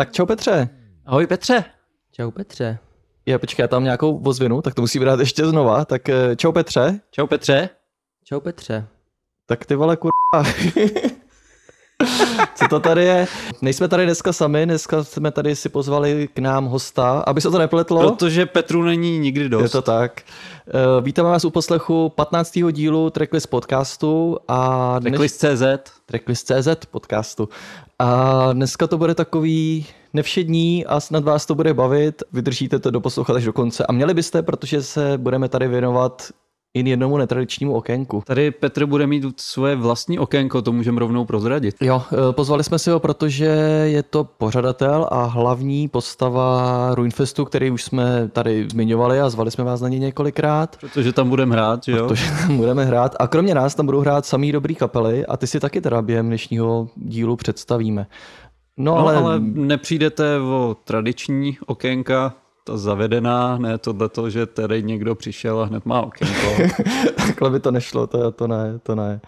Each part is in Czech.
Tak čau Petře. Ahoj Petře. Čau Petře. Já počkej, já tam nějakou ozvěnu, tak to musím dát ještě znova. Tak eh, čau Petře. Čau Petře. Čau Petře. Tak ty vole kurva. Co to tady je? Nejsme tady dneska sami, dneska jsme tady si pozvali k nám hosta, aby se to nepletlo. Protože Petru není nikdy dost. Je to tak. Eh, Vítáme vás u poslechu 15. dílu Tracklist podcastu a dneš... Tracklist.cz Tracklist.cz podcastu. A dneska to bude takový nevšední a snad vás to bude bavit. Vydržíte to doposlouchat až do konce. A měli byste, protože se budeme tady věnovat jen jednomu netradičnímu okénku. Tady Petr bude mít svoje vlastní okénko, to můžeme rovnou prozradit. Jo, eh, pozvali jsme si ho, protože je to pořadatel a hlavní postava Ruinfestu, který už jsme tady zmiňovali a zvali jsme vás na ně několikrát. Protože tam budeme hrát, jo? Protože tam budeme hrát. A kromě nás tam budou hrát samý dobrý kapely a ty si taky teda během dnešního dílu představíme. No, No, ale... ale nepřijdete o tradiční okénka, ta zavedená, ne tohleto, že tady někdo přišel a hned má okénko. takhle by to nešlo, to, to ne, to ne.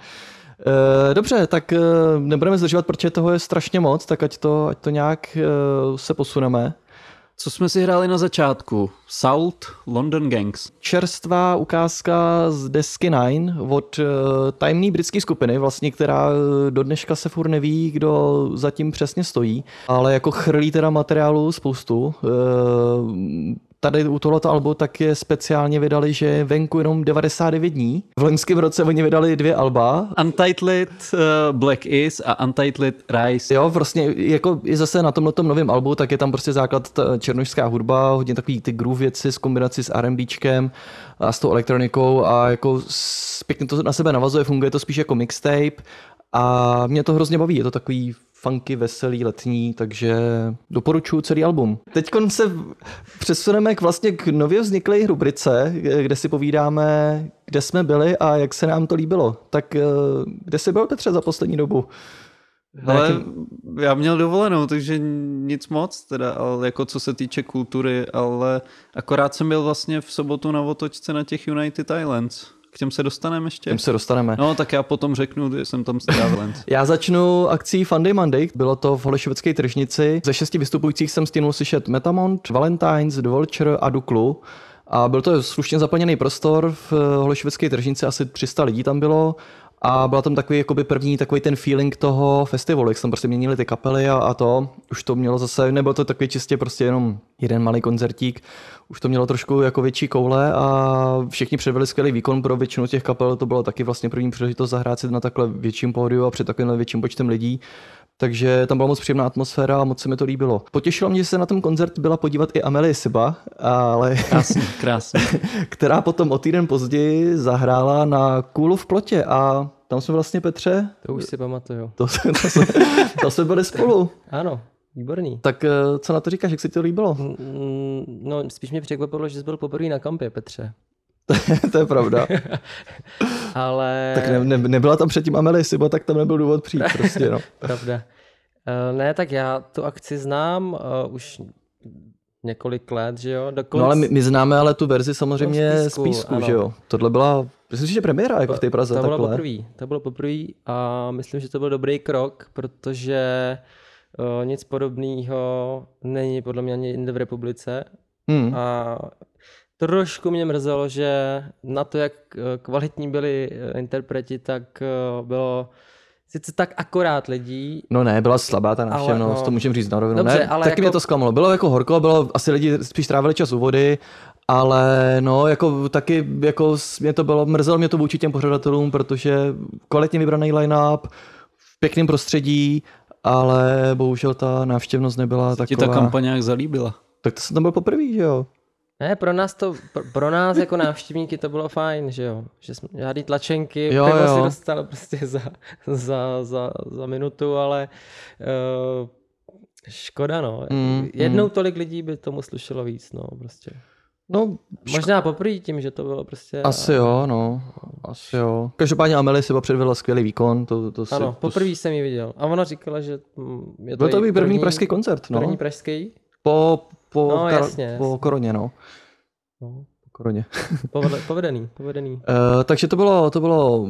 Eh, Dobře, tak eh, nebudeme zdržovat, protože toho je strašně moc, tak ať to, ať to nějak eh, se posuneme. Co jsme si hráli na začátku? Salt, London Gangs. čerstvá ukázka z desky Nine od uh, tajemné britské skupiny, vlastně, která eh, do dneška se furt neví, kdo zatím přesně stojí, ale jako chrlí teda materiálu spoustu. Uh, tady u tohoto albu taky speciálně vydali, že je venku jenom 99 dní. V loňském roce oni vydali dvě alba. Untitled uh, Black Is a Untitled Rise. Jo, vlastně jako i zase na tomhle novém albu, tak je tam prostě základ ta černošská hudba, hodně takový ty groove věci s kombinací s R&Bčkem a s tou elektronikou a jako pěkně to na sebe navazuje, funguje to spíš jako mixtape a mě to hrozně baví, je to takový funky, veselý, letní, takže doporučuji celý album. Teď se přesuneme k vlastně k nově vzniklé rubrice, kde si povídáme, kde jsme byli a jak se nám to líbilo. Tak eh, kde jsi byl, Petře, za poslední dobu? Ale já měl dovolenou, takže nic moc, teda, ale jako co se týče kultury, ale akorát jsem byl vlastně v sobotu na otočce na těch United Islands. K těm se dostaneme ještě? Těm se dostaneme. No, tak já potom řeknu, že jsem tam strávil. Já začnu akcí Funday Monday. Bylo to v Holešovické tržnici. Ze šesti vystupujících jsem stihnul slyšet Metamont, Valentines, The Vulture a Duklu. A byl to slušně zaplněný prostor v Holešovické tržnici, asi 300 lidí tam bylo. A byla tam takový jakoby první takový ten feeling toho festivalu, jak se tam prostě měnili ty kapely a, a to. Už to mělo zase, nebyl to takový čistě prostě jenom jeden malý koncertík. Už to mělo trošku jako větší koule a všichni předvedli skvělý výkon pro většinu těch kapel. To bylo taky vlastně první příležitost zahrát si na takhle větším pódiu a před takovým větším počtem lidí. Takže tam byla moc příjemná atmosféra a moc se mi to líbilo. Potěšilo mě, že se na ten koncert byla podívat i Amelie Siba, ale Krásný, krásný. která potom o týden později zahrála na Kůlu v plotě a tam jsme vlastně, Petře, To už si pamatuju. to, to, jsme, to jsme byli spolu. Ano, výborný. Tak eh, co na to říkáš, jak se ti to líbilo? Mm, No, spíš mě překvapilo, že jsi byl poprvé na kampě, Petře. to je pravda. Ale... Tak ne, ne, nebyla tam předtím Amelie Siba, tak tam nebyl důvod přijít prostě, no. Pravda. Eh, Ne, tak já tu akci znám uh, už několik let, že jo? Dokonce... No ale my, my známe ale tu verzi samozřejmě z z Písku, písku, ano. že jo? Tohle byla, myslím že premiéra jako v té Praze to bylo poprvé. To bylo poprvé a myslím, že to byl dobrý krok, protože uh, nic podobného není podle mě ani jinde v republice. Hmm. A trošku mě mrzelo, že na to, jak eh, kvalitní byli eh, interpreti, tak eh, bylo sice tak akorát lidí, No ne, byla slabá ta návštěvnost, no. to můžeme říct na rovinu. Dobře, ne, ale taky jako- mě to zklamalo. Bylo jako horko, bylo asi lidi spíš trávili čas u vody, ale no, jako taky, jako mě to bylo, mrzelo mě to vůči těm pořadatelům, protože kvalitně vybraný line-up, v pěkném prostředí, ale bohužel ta návštěvnost nebyla Ti taková. ta kampaň nějak zalíbila. Tak to jsem tam byl poprvé, že jo? Ne, pro nás to, pro, pro nás jako návštěvníky to bylo fajn, že jo. Že jsme žádný tlačenky, Jo, jo, pivo jo. si dostal prostě za, za, za, za minutu, ale uh, škoda no. Mm, Jednou mm. tolik lidí by tomu slušelo víc, no prostě. No, Možná poprvé tím, že to bylo prostě... asi jo, no. Asi jo. Každopádně Amelie si předvedla skvělý výkon. To, to si, Ano, to, poprvé jsem ji viděl. A ona říkala, že mm, je to Byl to její první pražský koncert, no. První pražský? Po, po, No, kar- jasně, po jasně. koroně, no. No, Po koroně. povede, povedený, povedený. Uh, takže to bylo, to bylo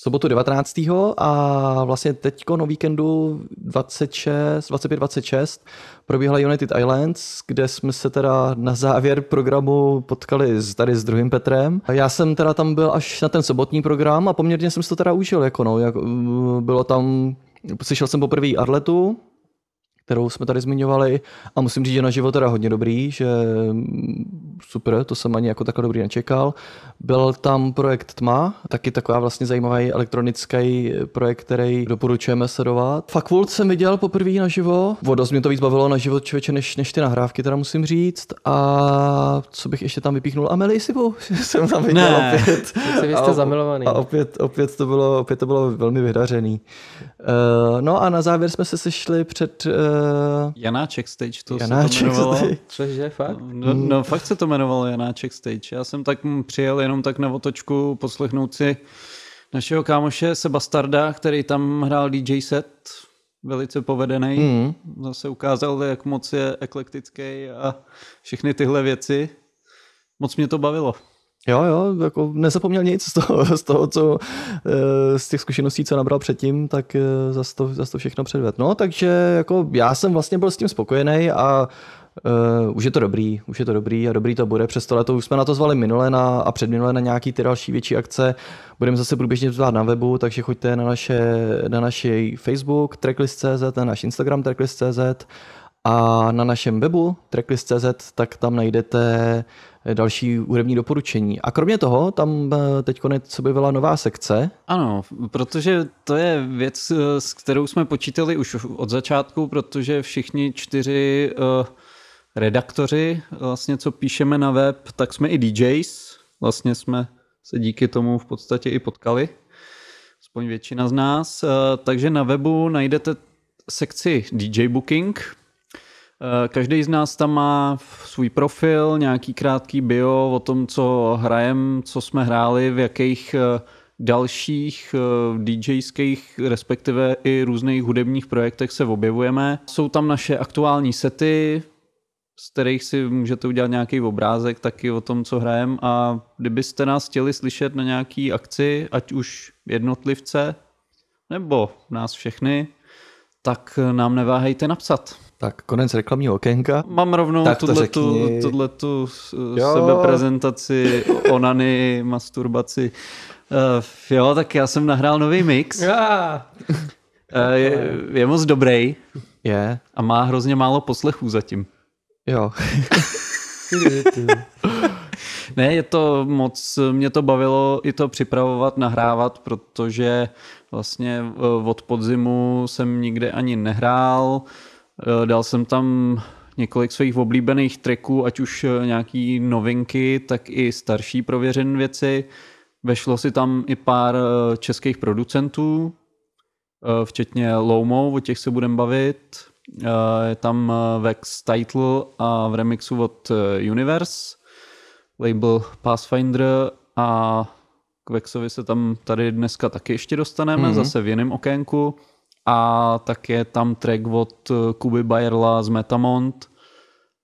v sobotu 19. a vlastně teďko na víkendu 26, 25-26 probíhala United Islands, kde jsme se teda na závěr programu potkali tady s druhým Petrem. Já jsem teda tam byl až na ten sobotní program a poměrně jsem si to teda užil, jako no, jak, uh, bylo tam, slyšel jsem poprvé Arletu, kterou jsme tady zmiňovali a musím říct, že na život teda hodně dobrý, že mm, super, to jsem ani jako takhle dobrý nečekal. Byl tam projekt Tma, taky taková vlastně zajímavý elektronický projekt, který doporučujeme sledovat. Fakult jsem viděl poprvé naživo, o dost mě to víc bavilo na život člověče než, než ty nahrávky, teda musím říct. A co bych ještě tam vypíchnul? Amelie Sibu jsem tam viděl Ne. opět. Vy jste A- zamilovaný. A opět, opět, to bylo, opět to bylo velmi vydařený. Uh, no a na závěr jsme se sešli před uh, Janáček Stage, to se Janáček. to jmenovalo. Cože, fakt? No, no, fakt se to jmenovalo Janáček Stage. Já jsem tak mm, přijel jenom tak na otočku poslechnout si našeho kámoše Sebastarda, který tam hrál DJ set, velice povedený. Mm. Zase ukázal, jak moc je eklektický a všechny tyhle věci. Moc mě to bavilo. Jo, jo, jako nezapomněl nic z toho, z toho co eh, z těch zkušeností, co nabral předtím, tak eh, zas to, zas to všechno předved. No, takže jako já jsem vlastně byl s tím spokojený a Uh, už je to dobrý, už je to dobrý a dobrý to bude. Přes to leto už jsme na to zvali minule na, a předminule na nějaký ty další větší akce. Budeme zase průběžně zvát na webu, takže choďte na, naše, na naši Facebook tracklist.cz, na náš Instagram tracklist.cz a na našem webu tracklist.cz, tak tam najdete další hudební doporučení. A kromě toho, tam eh, teď konec objevila nová sekce. Ano, protože to je věc, eh, s kterou jsme počítali už od začátku, protože všichni čtyři uh, redaktoři, vlastně co píšeme na web, tak jsme i DJs. Vlastně jsme se díky tomu v podstatě i potkali, aspoň většina z nás. Uh, takže na webu najdete sekci DJ Booking, Eh, Každý z nás tam má svůj profil, nějaký krátký bio o tom, co hrajem, co jsme hráli, v jakých eh, dalších eh, DJských, respektive i různých hudebních projektech se objevujeme. Jsou tam naše aktuální sety, z kterých si můžete udělat nějaký obrázek taky o tom, co hrajem a kdybyste nás chtěli slyšet na nějaký akci, ať už jednotlivce, nebo nás všechny, tak nám neváhejte napsat. Tak konec reklamního okénka. Mám rovnou Tak to tuhletu, řekni. tuhletu Jo. sebeprezentaci, onany, masturbaci. Uh, jo, tak já jsem nahrál nový mix. Ah, Uh, je, je moc dobrý Je, a má hrozně málo poslechů zatím. Jo. Ne, je to moc, mě to bavilo i to připravovat, nahrávat, protože vlastně eh, od podzimu jsem nikde ani nehrál. Eh, Dal jsem tam několik svých oblíbených tracků, ať už eh, nějaký novinky, tak i starší prověřené věci. Vešlo si tam i pár českých producentů, včetně Lomo, o těch se budeme bavit. Eh, Je tam eh, Vex Title a v remixu od eh, Universe label Pathfinder a k Vexovi se tam tady dneska taky ještě dostaneme, mm-hmm. zase v jiném okénku. A tak je tam track od Kuby Bayerla z Metamont.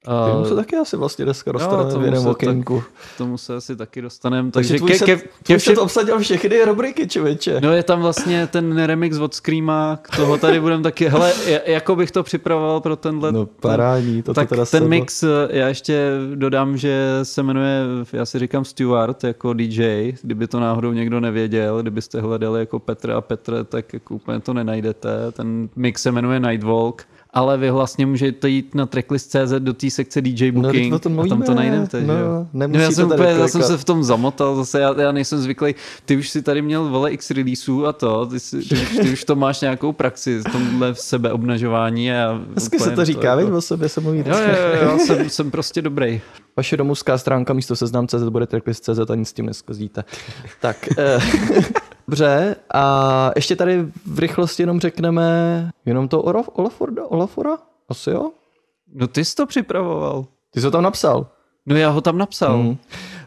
Tomu Eh, se taky asi vlastně dneska dostaneme v tomu jiném okénku. k tomu se asi taky dostaneme. Takže Takže tvůj ke, ke, tvůj ke všem, obsadil všechny rubriky, člověče. No je tam vlastně ten remix od Screama, k toho tady budeme taky, hele, ja- jako bych to připravoval pro tenhle, No parádní, to tak teda ten sedlo. mix, eh, já ještě dodám, že se jmenuje, já si říkám Stuart jako DJ, kdyby to náhodou někdo nevěděl, kdybyste hledali jako Petr a Petr, tak jako úplně to nenajdete. Ten mix se jmenuje Nightwalk, ale vy vlastně můžete jít na tracklist.cz do té sekce DJ No, Booking o tom a tam to mluvíme. najdete. No, že jo? nemusíte já, jsem úplně, já jsem se v tom zamotal, zase já, já nejsem zvyklý. Ty už si tady měl vole x releaseů a to, ty, si, ty, už- ty už to máš nějakou praxi v tomhle sebeobnažování. A Dneska se to říká, jako- jako... o sobě se mluví. Jo, jo, jo, já jsem, jsem prostě dobrý. Vaše domovská stránka místo seznam.cz bude tracklist.cz a nic s tím neskazíte. tak, eh, dobře, a ještě tady v rychlosti jenom řekneme jenom to Olaf, Olaforda, Olafora? Asi jo? No ty jsi to připravoval. Ty jsi to tam napsal. No já ho tam napsal. Hmm.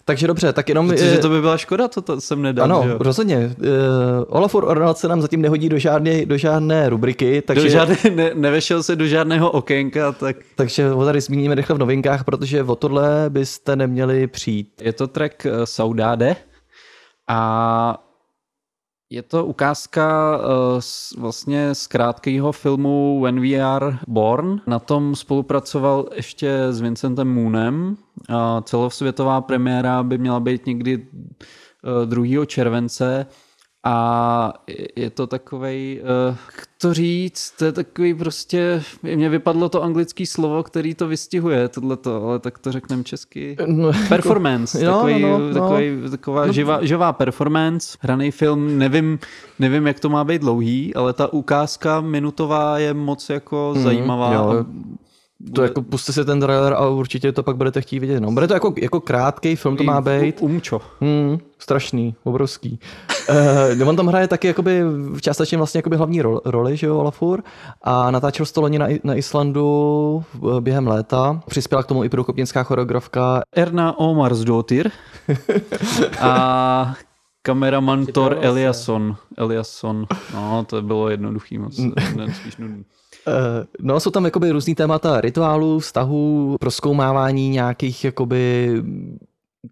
Takže dobře, tak jenom... Protože eh, to by byla škoda, to, to jsem nedal. ano, že jo? rozhodně. Uh, Olafur Ornal se nám zatím nehodí do žádné, do žádné rubriky, takže, Do žádné, ne, nevešel se do žádného okénka, tak takže ho tady zmíníme rychle v novinkách, protože o tohle byste neměli přijít. je to track eh, Saudade a je to ukázka eh, z, vlastně z krátkého filmu When We Are Born. Na tom spolupracoval ještě s Vincentem Moonem. A celosvětová premiéra by měla být někdy eh, 2. července a je- to takovej, eh, jak to říct, to je takový prostě, mně vypadlo to anglické slovo, který to vystihuje, tohleto, ale tak to řekneme česky. No, Performance, Jo, takový, no, no, takový, taková No. živá, živá performance, hraný film, nevím, nevím, jak to má být dlouhý, ale ta ukázka minutová je moc jako zajímavá. jo. a To jako puste si ten trailer a určitě to pak budete chtít vidět. No, bude to jako, jako krátký film, to má být. Umčo. Hmm, strašný, obrovský. Uh, on tam hraje taky jakoby, v částečně vlastně jakoby hlavní rol, roli, že jo, Olafur. A natáčel to loni na, na Islandu eh, během léta. Přispěla k tomu i průkopnická choreografka. Erna Omarsdottir a kameraman Thor se. Eliasson. Eliasson. No, to bylo jednoduchý moc. ne, spíš nudný. Uh, no, jsou tam jakoby různý témata rituálů, vztahů, proskoumávání nějakých jakoby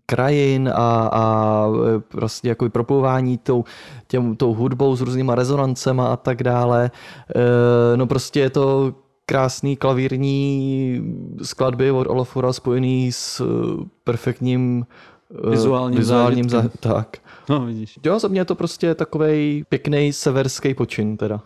krajin a, a e, prostě jako proplouvání tou, těm, tou hudbou s různýma rezonancema a tak dále. E, no prostě je to krásný klavírní skladby od Olafura spojený s eh, perfektním eh, Vizuálním vizuálním za, zážitkem. tak. No vidíš. Jo, za mě je to prostě takový pěkný severský počin teda.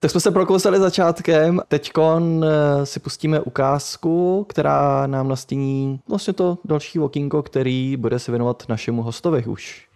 Tak jsme se prokousali začátkem, teďkon eh, si pustíme ukázku, která nám nastíní vlastně to další okýnko, který bude se věnovat našemu hostovi už.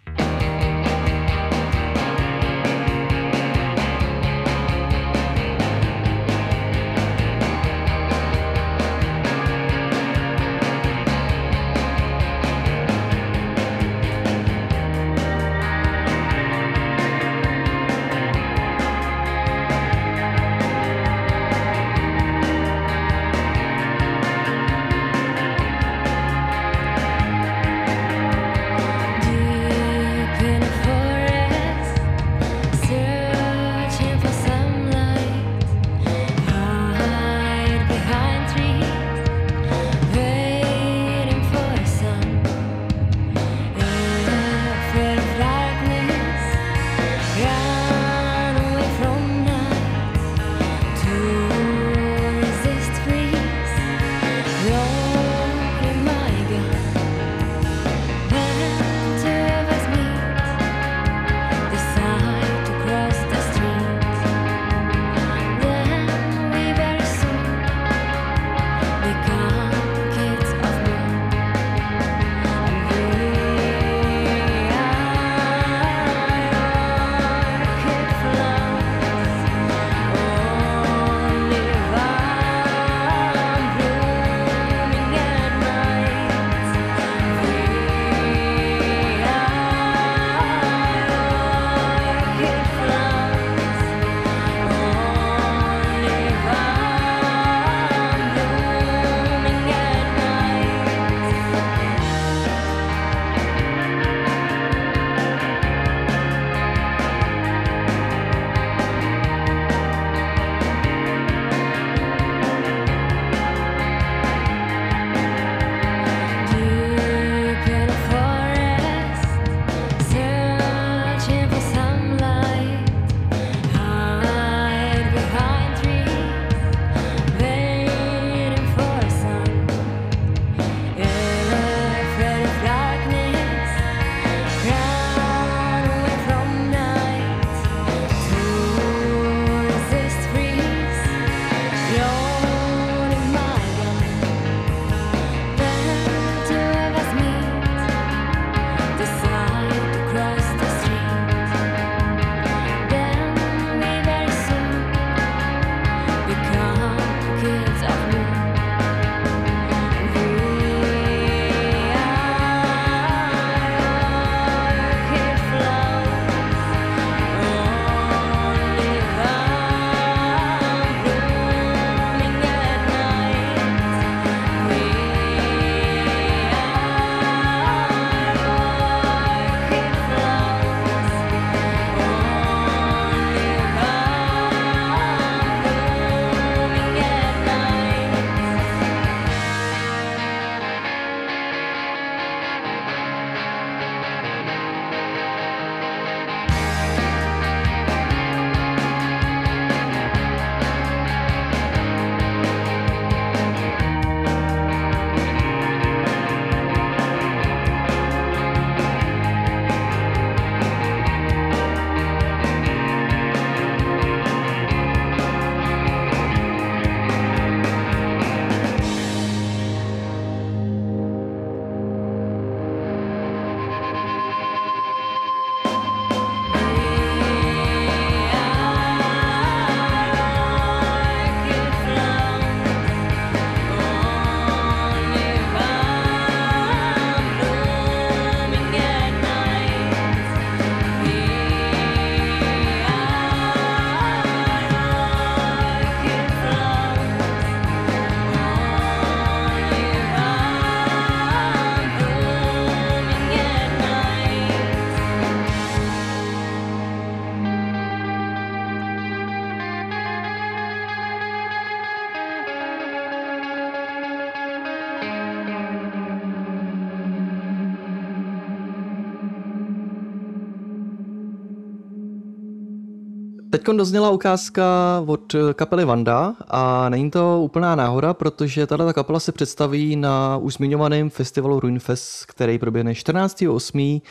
Teď dozněla ukázka od eh, kapely Vanda a není to úplná náhoda, protože tato kapela se představí na už zmiňovaném festivalu Ruinfest, který proběhne 14.8.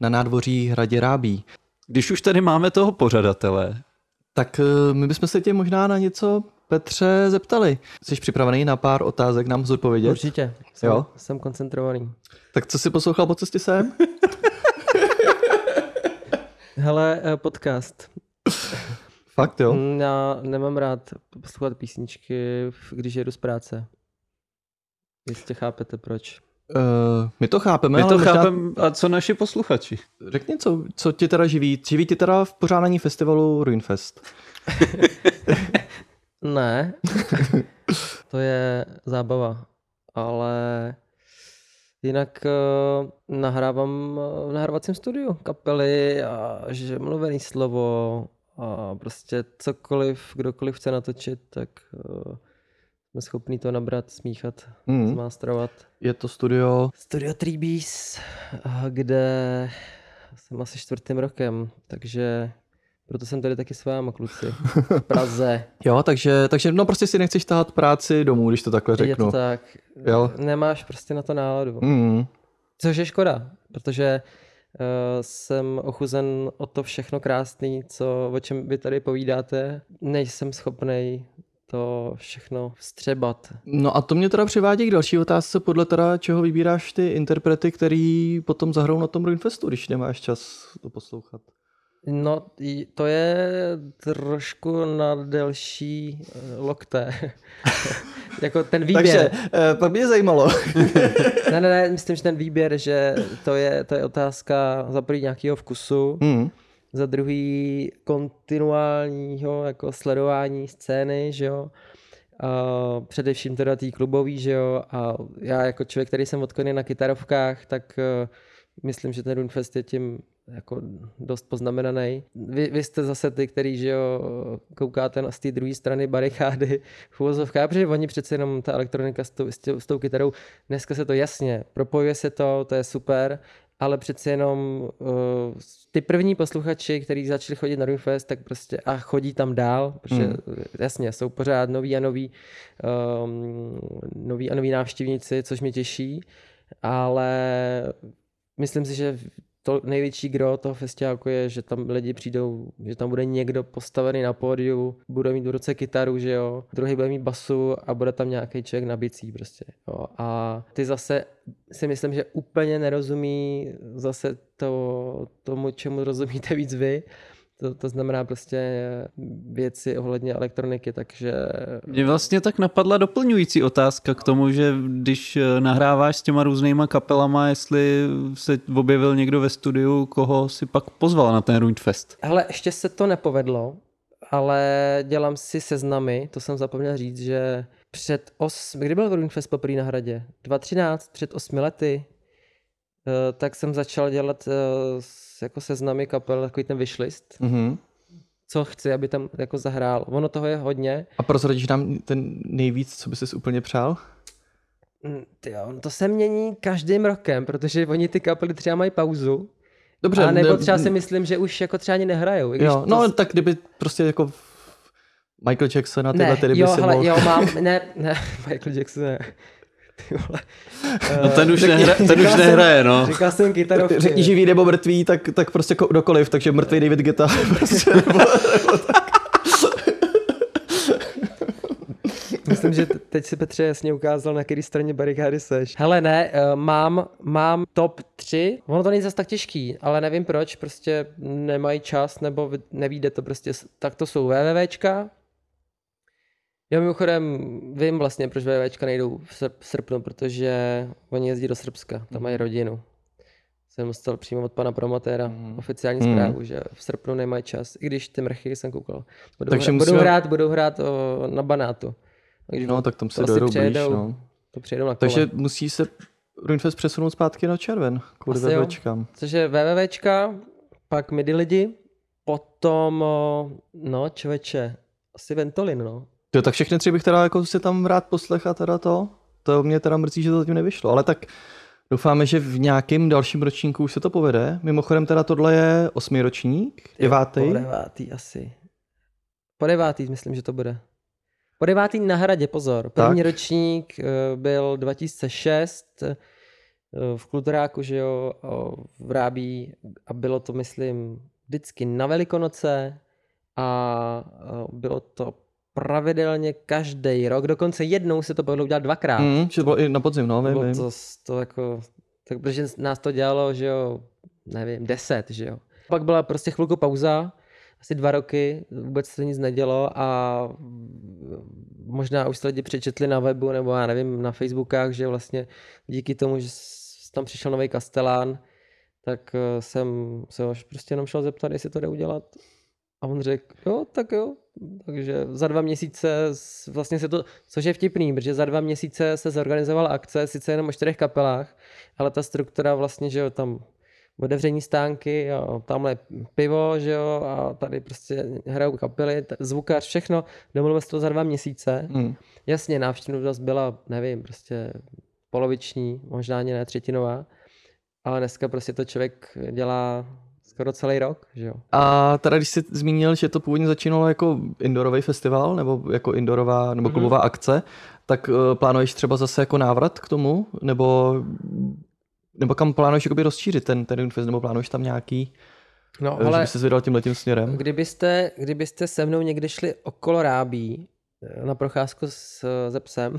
na nádvoří Hradě Rábí. Když už tady máme toho pořadatele, Tak eh, my bychom se tě možná na něco, Petře, zeptali. Jsi připravený na pár otázek nám zodpovědět? Určitě. Jsem, Jo? jsem koncentrovaný. Tak co jsi poslouchal po cestě sem? Hele, eh, podcast. Fakt jo? Mm, Já nemám rád poslouchat písničky, v- když jedu z práce. Jistě chápete proč. Uh, my to chápeme, my ale to možná... a co naši posluchači? Řekni, co, co tě teda živí? Živí tě teda v pořádání festivalu Ruinfest? Ne, to je zábava, ale jinak uh, nahrávám uh, v nahrávacím studiu kapely a že mluvený slovo a prostě cokoliv, kdokoliv chce natočit, tak uh, jsme schopni to nabrat, smíchat, Mm. zmástrovat. Je to studio... Studio Treebees, a kde jsem asi čtvrtým rokem, takže proto jsem tady taky s váma, kluci, v Praze. Jo, takže, takže no prostě si nechceš tahat práci domů, když to takhle Je řeknu. to tak. Jo. Nemáš prostě na to náladu. Mm. Což je škoda, protože uh, jsem ochuzen o to všechno krásný, co, o čem vy tady povídáte. Nejsem schopnej to všechno vstřebat. No a to mě teda přivádí k další otázce, podle teda čeho vybíráš ty interprety, který potom zahrajou na tom Ruinfestu, když nemáš čas to poslouchat. No, to je trošku na delší eh, lokte. jako ten výběr. Takže eh, pak mě zajímalo. ne, ne, ne, myslím, že ten výběr, že to je, to je otázka za prvý nějakého vkusu, mm. za druhý kontinuálního jako sledování scény, že jo. A především teda tý klubový, že jo. A já jako člověk, který jsem odkojený na kytarovkách, tak uh, myslím, že ten Runfest je tím jako dost poznamenaný. Vy, vy jste zase ty, který, že jo, koukáte na z té druhé strany barikády v uvozovkách, protože oni přece jenom ta elektronika s tou, s, tou kytarou, dneska se to jasně, propojuje se to, to je super, ale přece jenom uh, ty první posluchači, kteří začali chodit na Runfest, tak prostě a chodí tam dál, protože Mm. mm. jasně, jsou pořád noví a noví, um, noví a noví návštěvníci, což mě těší, ale myslím si, že to největší gro toho festiáku je, že tam lidi přijdou, že tam bude někdo postavený na pódiu, bude mít v ruce kytaru, že jo, druhý bude mít basu a bude tam nějaký člověk na bicí prostě. Jo. A ty zase si myslím, že úplně nerozumí zase to, tomu, čemu rozumíte víc vy. To, to znamená prostě věci ohledně elektroniky, takže Mě vlastně tak napadla doplňující otázka k tomu, že když eh, nahráváš s těma různýma kapelama, jestli se objevil někdo ve studiu, koho si pak pozval na ten Ruinfest. Hele, ještě se to nepovedlo, ale dělám si seznamy, to jsem zapomněl říct, že před os... Kdy byl Ruinfest poprvé na hradě? 2013, před osmi lety. Eh, tak jsem začal dělat eh, jako seznamy kapel, takový ten wishlist, Mm-hmm. co chci, aby tam jako zahrál. Ono toho je hodně. A prozradíš nám ten nejvíc, co by si úplně přál? Mm, tyjo, to se mění každým rokem, protože oni ty kapely třeba mají pauzu. Dobře, a nebo ne- třeba si myslím, že už jako třeba ani nehrajou. i když Jo, to no tak kdyby prostě jako Michael Jackson a tyhle ne, ty by jo, si hele, mohl... jo, mám, ne, ne, Michael Jackson, ne. No ten už, Řekni- nehra, ten už jsem- nehraje, no. Říkal jsem kytarovky. Řekni živý nebo mrtvý, tak, tak prostě ko- kdokoliv, takže mrtvý David Guetta. Prostě, nebo, nebo tak. Myslím, že teď si Petře jasně ukázal, na který straně barikády seš. Hele, ne, eh, mám, mám top 3. Ono to není zase tak těžký, ale nevím proč, prostě nemají čas, nebo nevíde to prostě. Tak to jsou wwwčka. Jo, mimochodem, vím vlastně, proč wwwčka nejdou v srp- v srpnu, protože oni jezdí do Srbska, tam mají rodinu. Jsem dostal přímo od pana promotéra Mhm. oficiální Mhm. zprávu, že v srpnu nemají čas, i když ty mrchy jsem koukal. Budou, Takže hra, budou musíme- hrát, budou hrát o, na banátu. Když No, tak tam se to asi dojedou blíž, přejedou. no. to přijedou na kole. Takže musí se Ruinfest přesunout zpátky na červen, kvůli Asi jo. webečkám. Což je wwwčka, pak midi lidi, potom, no člověče, asi Ventolin, no. Jo, tak všechny tři bych teda jako si tam rád poslech a teda to. To mě teda mrzí, že to zatím nevyšlo, ale tak doufáme, že v nějakém dalším ročníku už se to povede. Mimochodem teda tohle je osmý ročník, devátý. Po devátý asi. po devátý myslím, že to bude. Po devátý na hradě, pozor. První Tak. ročník eh, byl 2006 eh, v Kulturáku, že jo, o, v Rábí a bylo to, myslím, vždycky na Velikonoce a eh, bylo to pravidelně každý rok, dokonce jednou se to povedlo udělat dvakrát. Mm, že to bylo i na podzim, no, vím, vím. to, to jako, tak protože nás to dělalo, že jo, nevím, deset, že jo. Pak byla prostě chvilku pauza, asi dva roky, vůbec se nic nedělo a možná už se lidi přečetli na webu nebo já nevím, na Facebookách, že vlastně díky tomu, že tam přišel nový Kastelán, tak eh, jsem se ho prostě jenom šel zeptat, jestli to jde udělat. A on řekl, jo, tak jo. Takže za dva měsíce vlastně se to, což je vtipný, protože za dva měsíce se zorganizovala akce, sice jenom o čtyřech kapelách, ale ta struktura vlastně, že jo, tam otevření stánky a tamhle pivo, že jo, a tady prostě hrajou kapely, t- zvukař, všechno, domluvili se to za dva měsíce. Mm. Jasně, návštěvnost byla, nevím, prostě poloviční, možná ani ne třetinová, ale dneska prostě to člověk dělá skoro celý rok, že jo. A teda když jsi zmínil, že to původně začínalo jako indoorový festival, nebo jako indoorová nebo Mhm. klubová akce, tak uh, plánuješ třeba zase jako návrat k tomu, nebo nebo kam plánuješ jakoby rozšířit ten, ten Fest, nebo plánuješ tam nějaký, No, ale... že by se vydal tím letím směrem? kdybyste, kdybyste se mnou někdy šli okolo Rábí eh, na procházku s, se psem,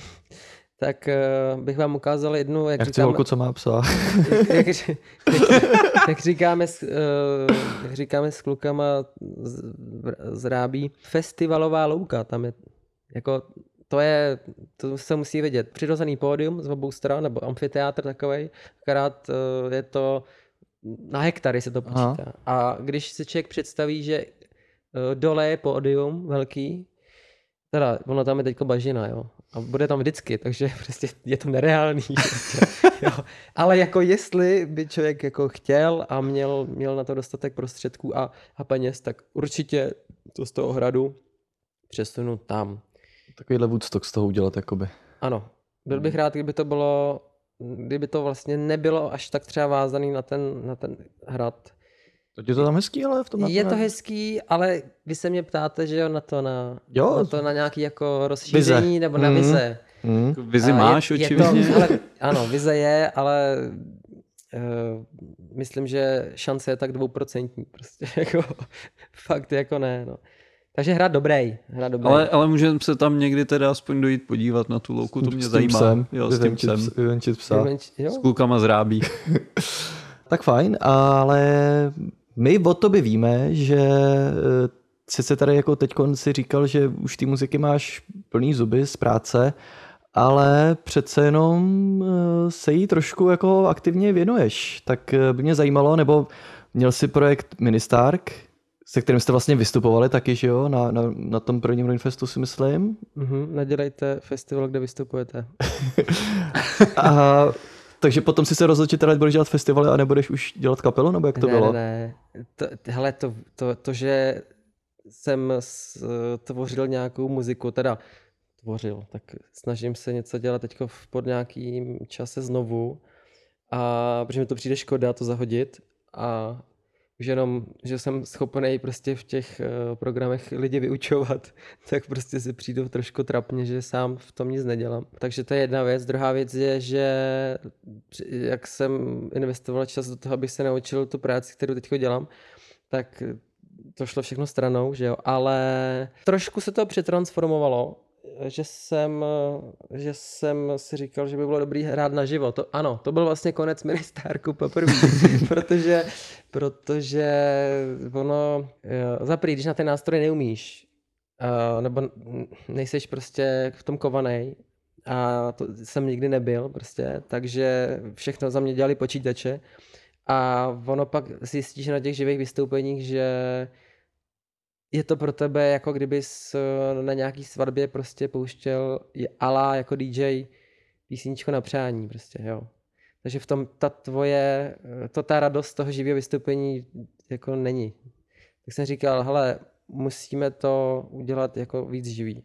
tak eh, bych vám ukázal jednu, jak Já říkáme, holku, co má psa. jak, jak, jak, říkáme, s, eh, jak říkáme s klukama z, z Rábí, festivalová louka, tam je jako to je, to se musí vidět, přirozený pódium z obou stran, nebo amfiteátr takovej, akorát eh, je to na hektary se to Aha. počítá. A když si člověk představí, že dole je pódium velký, teda ono tam je teďko bažina, jo, a bude tam vždycky, takže prostě je to nereálný. jo. Ale jako jestli by člověk jako chtěl a měl, měl na to dostatek prostředků a, a peněz, tak určitě to z toho hradu přesunu tam. Takovýhle Woodstock z toho udělat, jakoby. Ano, byl Hmm. bych rád, kdyby to bylo, kdyby to vlastně nebylo až tak třeba vázaný na ten, na ten hrad. Tak je to tam hezký, ale v tom Je to hezký, ale vy se mě ptáte, že jo, na to na, Jo. na, to na nějaký jako rozšíření nebo na Mhm. vize. Mm. Vizi A máš, je, je očividně. to, ale, ano, vize je, ale uh, myslím, že šance je tak dvouprocentní. Prostě jako, fakt jako ne. No. Takže hra dobrý. Hra dobrý. Ale, ale můžeme se tam někdy teda aspoň dojít podívat na tu louku, to mě S tím zajímá. psem, Jo, s tím vyvenčit psem. ps- Vyvenčit psa. Jo? S klukama zrábí. Tak fajn, ale my o tobě víme, že eh, sice tady jako teď si říkal, že už ty muziky máš plný zuby z práce, ale přece jenom eh, se jí trošku jako aktivně věnuješ. Tak eh, by mě zajímalo, nebo měl jsi projekt Ministark, se kterým jste vlastně vystupovali taky, že jo, na, na, na tom prvním Rainfestu si myslím. Mhm, nedělejte festival, kde vystupujete. A, takže potom si se rozhodl, že teda budeš dělat festivaly a nebudeš už dělat kapelu, nebo jak to ne, bylo? Ne, ne. To, hele, to, to, to, že jsem tvořil nějakou muziku, teda tvořil, tak snažím se něco dělat teď pod nějakým čase znovu a protože mi to přijde škoda to zahodit a už jenom, že jsem schopný prostě v těch uh, programech lidi vyučovat, tak prostě si přijdu trošku trapně, že sám v tom nic nedělám. Takže to je jedna věc. Druhá věc je, že jak jsem investoval čas do toho, abych se naučil tu práci, kterou teď dělám, tak to šlo všechno stranou, že jo, ale trošku se to přetransformovalo, že jsem, že jsem si říkal, že by bylo dobrý hrát na živo. To, ano, to byl vlastně konec ministárku poprvé, protože, protože ono, eh, za prvý, když na ten nástroj neumíš, eh, nebo nejseš prostě v tom kovanej, a to jsem nikdy nebyl prostě, takže všechno za mě dělali počítače a ono pak zjistíš na těch živých vystoupeních, že je to pro tebe jako kdyby na nějaký svatbě prostě pouštěl ala jako DJ písničko na přání prostě, jo. Takže v tom ta tvoje, to ta radost toho živého vystoupení jako není. Tak jsem říkal, hele, musíme to udělat jako víc živý.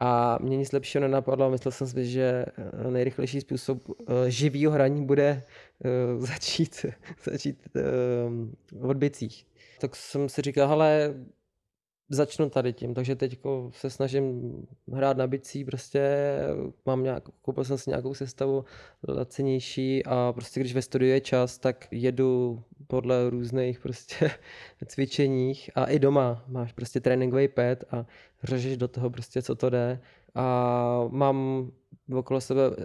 A mě nic lepšího nenapadlo, myslel jsem si, že eh, nejrychlejší způsob eh, živého hraní bude eh, začít, začít v odbicích. Tak jsem si říkal, hele, začnu tady tím, takže teď se snažím hrát na bicí, prostě mám nějak, koupil jsem si nějakou sestavu lacenější a prostě když ve studiu je čas, tak jedu podle různých prostě cvičeních a i doma máš prostě tréninkový pad a řežeš do toho prostě, co to jde. A mám okolo sebe eh,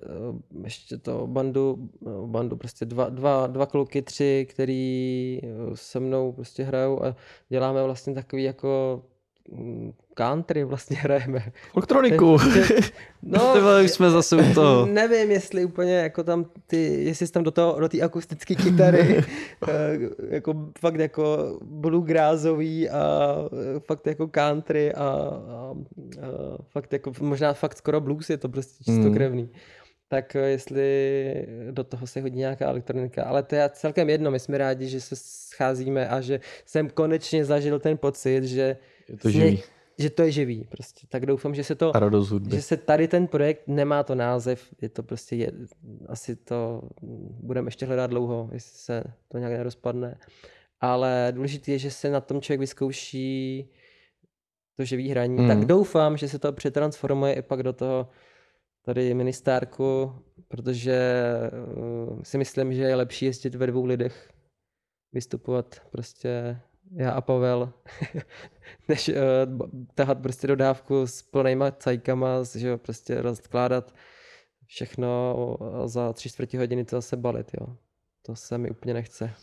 ještě to bandu, eh, bandu prostě dva, dva, dva kluky, tři, který eh, se mnou prostě hrajou a děláme vlastně takový jako country vlastně hrajeme. Elektroniku. No, už jsme zase u toho. Nevím, jestli úplně jako tam ty, jestli jsi tam do toho, do té akustické kytary, eh, jako fakt jako bluegrassový a eh, fakt jako country a, a, a fakt jako možná fakt skoro blues je to prostě čistokrevný. Tak eh, jestli do toho se hodí nějaká elektronika, ale to je celkem jedno, my jsme rádi, že se scházíme a že jsem konečně zažil ten pocit, že Je to živý. že to je živý prostě. Tak doufám, že se to A radost hudby. že se tady ten projekt nemá to název, je to prostě, je, asi to budeme ještě hledat dlouho, jestli se to nějak nerozpadne. Ale důležité je, že se na tom člověk vyzkouší to živý hraní, Mm. tak doufám, že se to přetransformuje i pak do toho tady ministárku, protože uh, si myslím, že je lepší jezdit ve dvou lidech, vystupovat prostě já a Pavel, než uh, tahat prostě dodávku s plnýma cajkama, že jo, prostě rozkládat všechno a za tři čtvrtě hodiny to zase balit, jo. To se mi úplně nechce.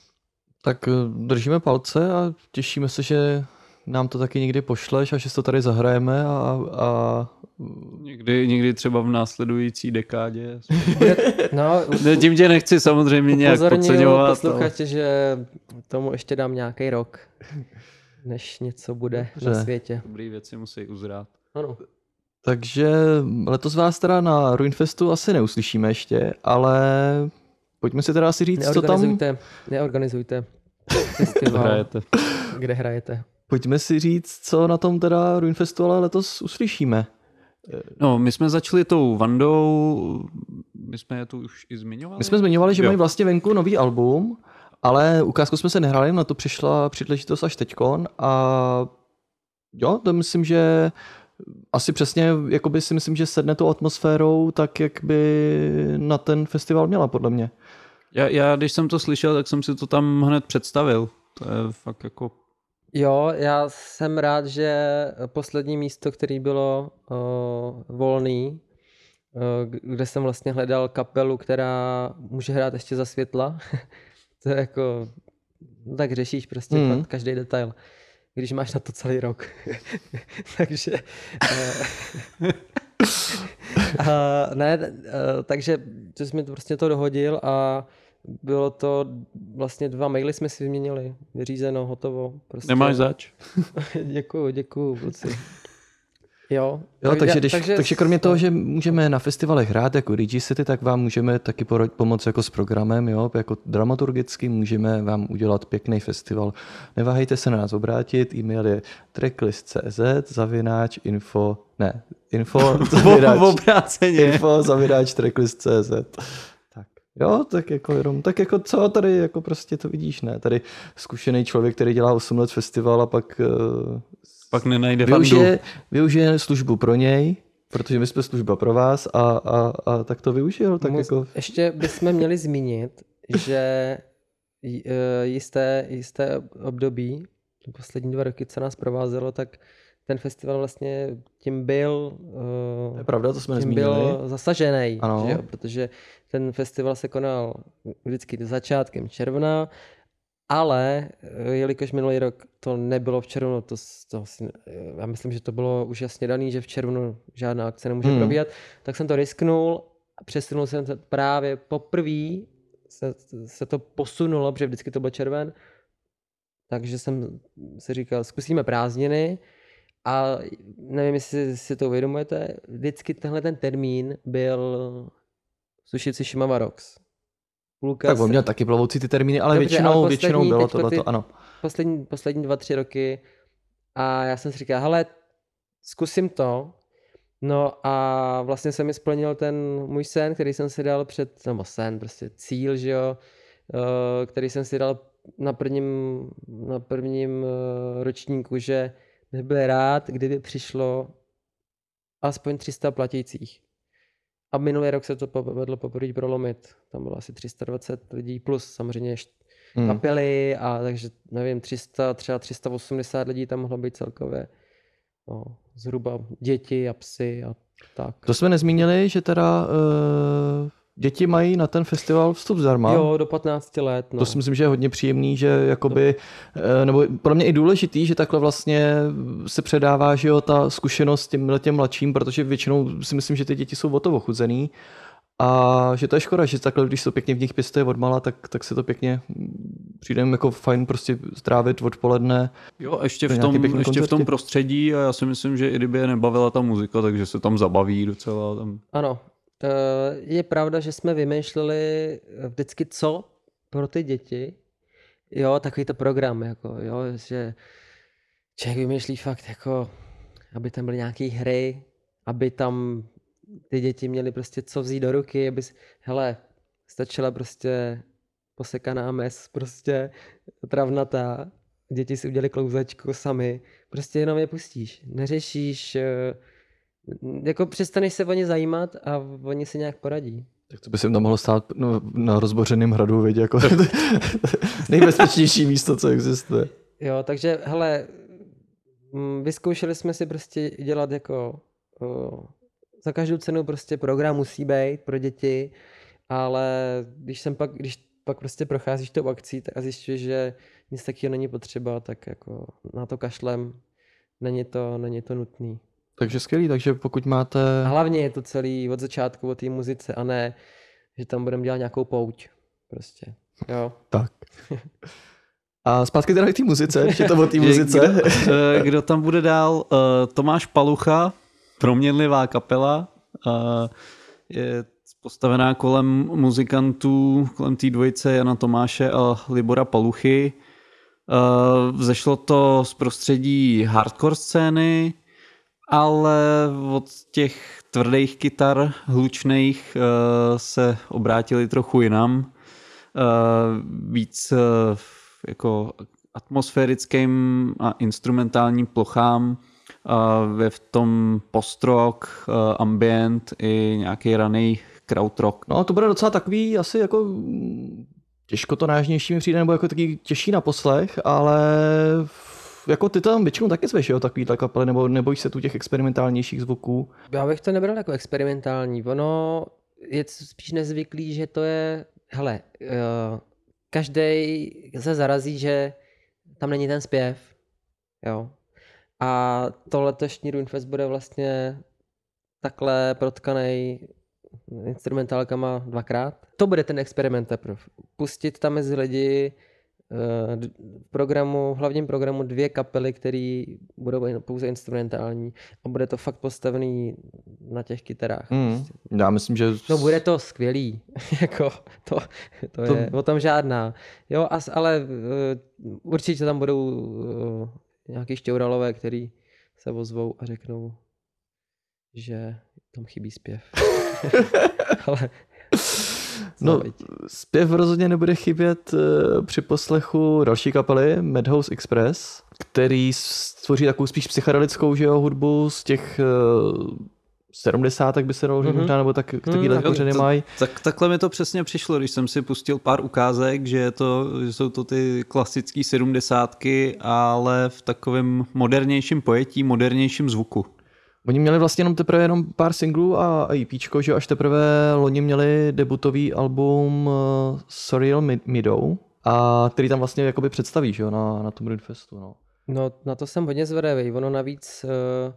Tak eh, držíme palce a těšíme se, že nám to taky někdy pošleš a že to tady zahrajeme a, a Někdy, někdy třeba v následující dekádě. No, Ne, tím tě nechci samozřejmě nějak podceňovat. ale- posluchače, že tomu ještě dám nějaký rok, než něco bude na Dobře. světě. Dobrý věci musí uzrát. Ano. takže letos vás teda na Ruinfestu asi neuslyšíme ještě, ale pojďme si teda asi říct, co tam, Neorganizujte, neorganizujte festival, kde hrajete. Pojďme si říct, co na tom teda Ruinfestu ale letos uslyšíme. No, my jsme začali tou Vandou, my jsme je tu už i zmiňovali. My jsme zmiňovali, že Jo. mají vlastně venku nový album, ale ukázku jsme se nehráli, na to přišla příležitost až teďkon a jo, to myslím, že asi přesně, jakoby si myslím, že sedne tou atmosférou tak, jak by na ten festival měla, podle mě. Já, já, když jsem to slyšel, tak jsem si to tam hned představil. To je fakt jako... Jo, já jsem rád, že poslední místo, který bylo uh, volný, uh, kde jsem vlastně hledal kapelu, která může hrát ještě za světla, to je jako, no tak řešíš prostě mm. každý detail, když máš na to celý rok. takže uh, uh, ne, uh, takže že jsi mi to prostě to dohodil a bylo to vlastně dva maily jsme si vyměnili, vyřízeno, hotovo. Prostě. Nemáš zač? děkuju, děkuju, kluci. Jo, Jo, tak- takže, já- když, takže, takže kromě toho, že můžeme na festivalech hrát jako DJ City, tak vám můžeme taky pomoct jako s programem, jo, jako dramaturgicky můžeme vám udělat pěkný festival. Neváhejte se na nás obrátit, e-mail je tracklist.cz, zavináč, info, ne, info, zavináč, obráceně. info, zavináč, tracklist.cz. Jo, tak jako jenom, tak jako co tady, jako prostě to vidíš, ne? Tady zkušený člověk, který dělá 8 let festival a pak uh, Pak nenajde využije, využije službu pro něj, protože my jsme služba pro vás a, a, a tak to využil. Tak Mus- jako, Ještě bychom měli zmínit, že eh, jisté, jisté období, poslední dva roky, co nás provázelo, tak ten festival vlastně tím byl, to je eh, pravda, to jsme tím nezmínili. byl zasažený, Ano. že jo? protože ten festival se konal vždycky začátkem června, ale eh, jelikož minulý rok to nebylo v červnu, to, to já myslím, že to bylo už jasně daný, že v červnu žádná akce nemůže Hmm. probíhat, tak jsem to risknul a přesunul jsem se právě poprvé se, se to posunulo, protože vždycky to byl červen, takže jsem si říkal, zkusíme prázdniny a nevím, jestli si to uvědomujete, vždycky tenhle ten termín byl Sušici Šimava Rocks. Půlka Tak on měl taky plovoucí ty termíny, ale Dobře, většinou, ale většinou bylo tohleto, ty- ano. poslední, poslední dva, tři roky a já jsem si říkal, hele, zkusím to. No a vlastně se mi splnil ten můj sen, který jsem si dal před, nebo sen, prostě cíl, že jo, eh, který jsem si dal na prvním, na prvním eh, ročníku, že bych byl rád, kdyby přišlo aspoň 300 platících. A minulý rok se to povedlo poprvé prolomit. Tam bylo asi 320 lidí plus samozřejmě ještě Hmm. kapely a takže nevím, 300, třeba 380 lidí tam mohlo být celkově. No, zhruba děti a psy a tak. To jsme nezmínili, že teda uh, děti mají na ten festival vstup zdarma. Jo, do 15 let. No. To si myslím, že je hodně příjemný, že jakoby, eh, nebo pro mě i důležitý, že takhle vlastně se předává, že jo, ta zkušenost těm, těm mladším, protože většinou si myslím, že ty děti jsou o to ochuzený. A že to je škoda, že takhle, když se to pěkně v nich pěstuje odmala, tak, tak se to pěkně mm, přijde jim jako fajn prostě strávit odpoledne. Jo, ještě v, tom, ještě v tom prostředí a já si myslím, že i kdyby je nebavila ta muzika, takže se tam zabaví docela. Tam. Ano, je pravda, že jsme vymýšleli eh, vždycky co pro ty děti. Jo, takový to program, jako, jo, že člověk vymýšlí fakt, jako, aby tam byly nějaké hry, aby tam ty děti měly prostě co vzít do ruky, aby, hele, stačila prostě posekaná mes, prostě travnatá, děti si udělali klouzačku sami, prostě jenom je pustíš, neřešíš, eh, jako přestaneš se o ně zajímat a oni si nějak poradí. Tak to by se jim tam mohlo stát no, na rozbořeném hradu, vědě, jako nejbezpečnější místo, co existuje. Jo, takže hele, mm, vyzkoušeli jsme si prostě dělat jako o, za každou cenu prostě program musí být pro děti, ale když jsem pak, když pak prostě procházíš tou akcí tak a zjišťuješ, že nic takového není potřeba, tak jako na to kašlem není to, není to nutný. Takže skvělý, takže pokud máte... A hlavně je to celý od začátku o té muzice a ne, že tam budeme dělat nějakou pouť. Prostě. Jo. Tak. A zpátky teda k té muzice, když je to o té muzice. Kdo, kdo tam bude dál? Eh, Tomáš Palucha, proměnlivá kapela. eh, Je postavená kolem muzikantů, kolem té dvojice Jana Tomáše a Libora Paluchy. Eh, Vzešlo to z prostředí hardcore scény, ale od těch tvrdých kytar, hlučných, eh, se obrátili trochu jinam. Eh, Víc eh, jako atmosférickým a instrumentálním plochám ve v tom post-rock, eh, ambient i nějaký raný krautrock. No to bude docela takový asi jako těžko to nážnější mi přijde, nebo jako takový těžší na poslech, ale f- jako ty tam většinou taky zveš, jo, takový kapely, nebo nebojíš se tu těch experimentálnějších zvuků. Já bych to nebral jako experimentální. Ono je spíš nezvyklý, že to je, hele, každý se zarazí, že tam není ten zpěv, jo. A to letošní Runefest bude vlastně takhle protkaný instrumentálkama dvakrát. To bude ten experiment teprve. Pustit tam mezi lidi v programu, v hlavním programu dvě kapely, které budou pouze instrumentální a bude to fakt postavený na těch kytarách. Mm. prostě. Já myslím, že... No bude to skvělý, jako to, to, To- je o tom žádná. Jo, as, ale uh, určitě tam budou uh, nějaký šťouralové, který se ozvou a řeknou, že tam chybí zpěv. ale No, zpěv rozhodně nebude chybět eh, při poslechu další kapely Madhouse Express, který stvoří takovou spíš psychedelickou že jo, hudbu z těch uh, 70, tak by se dalo Mhm. možná, nebo tak, takovýhle jako kořeny mají. Tak, takhle mi to přesně přišlo, když jsem si pustil pár ukázek, že, je to, že jsou to ty klasické sedmdesátky, ale v takovém modernějším pojetí, modernějším zvuku. Oni měli vlastně jenom teprve jenom pár singlů a, a EPčko, že až teprve loni měli debutový album uh, Surreal Mid- Meadow, a který tam vlastně jakoby představí, že jo, na, na tom Festu, no. No, na to jsem hodně zvedavý. Ono navíc, uh,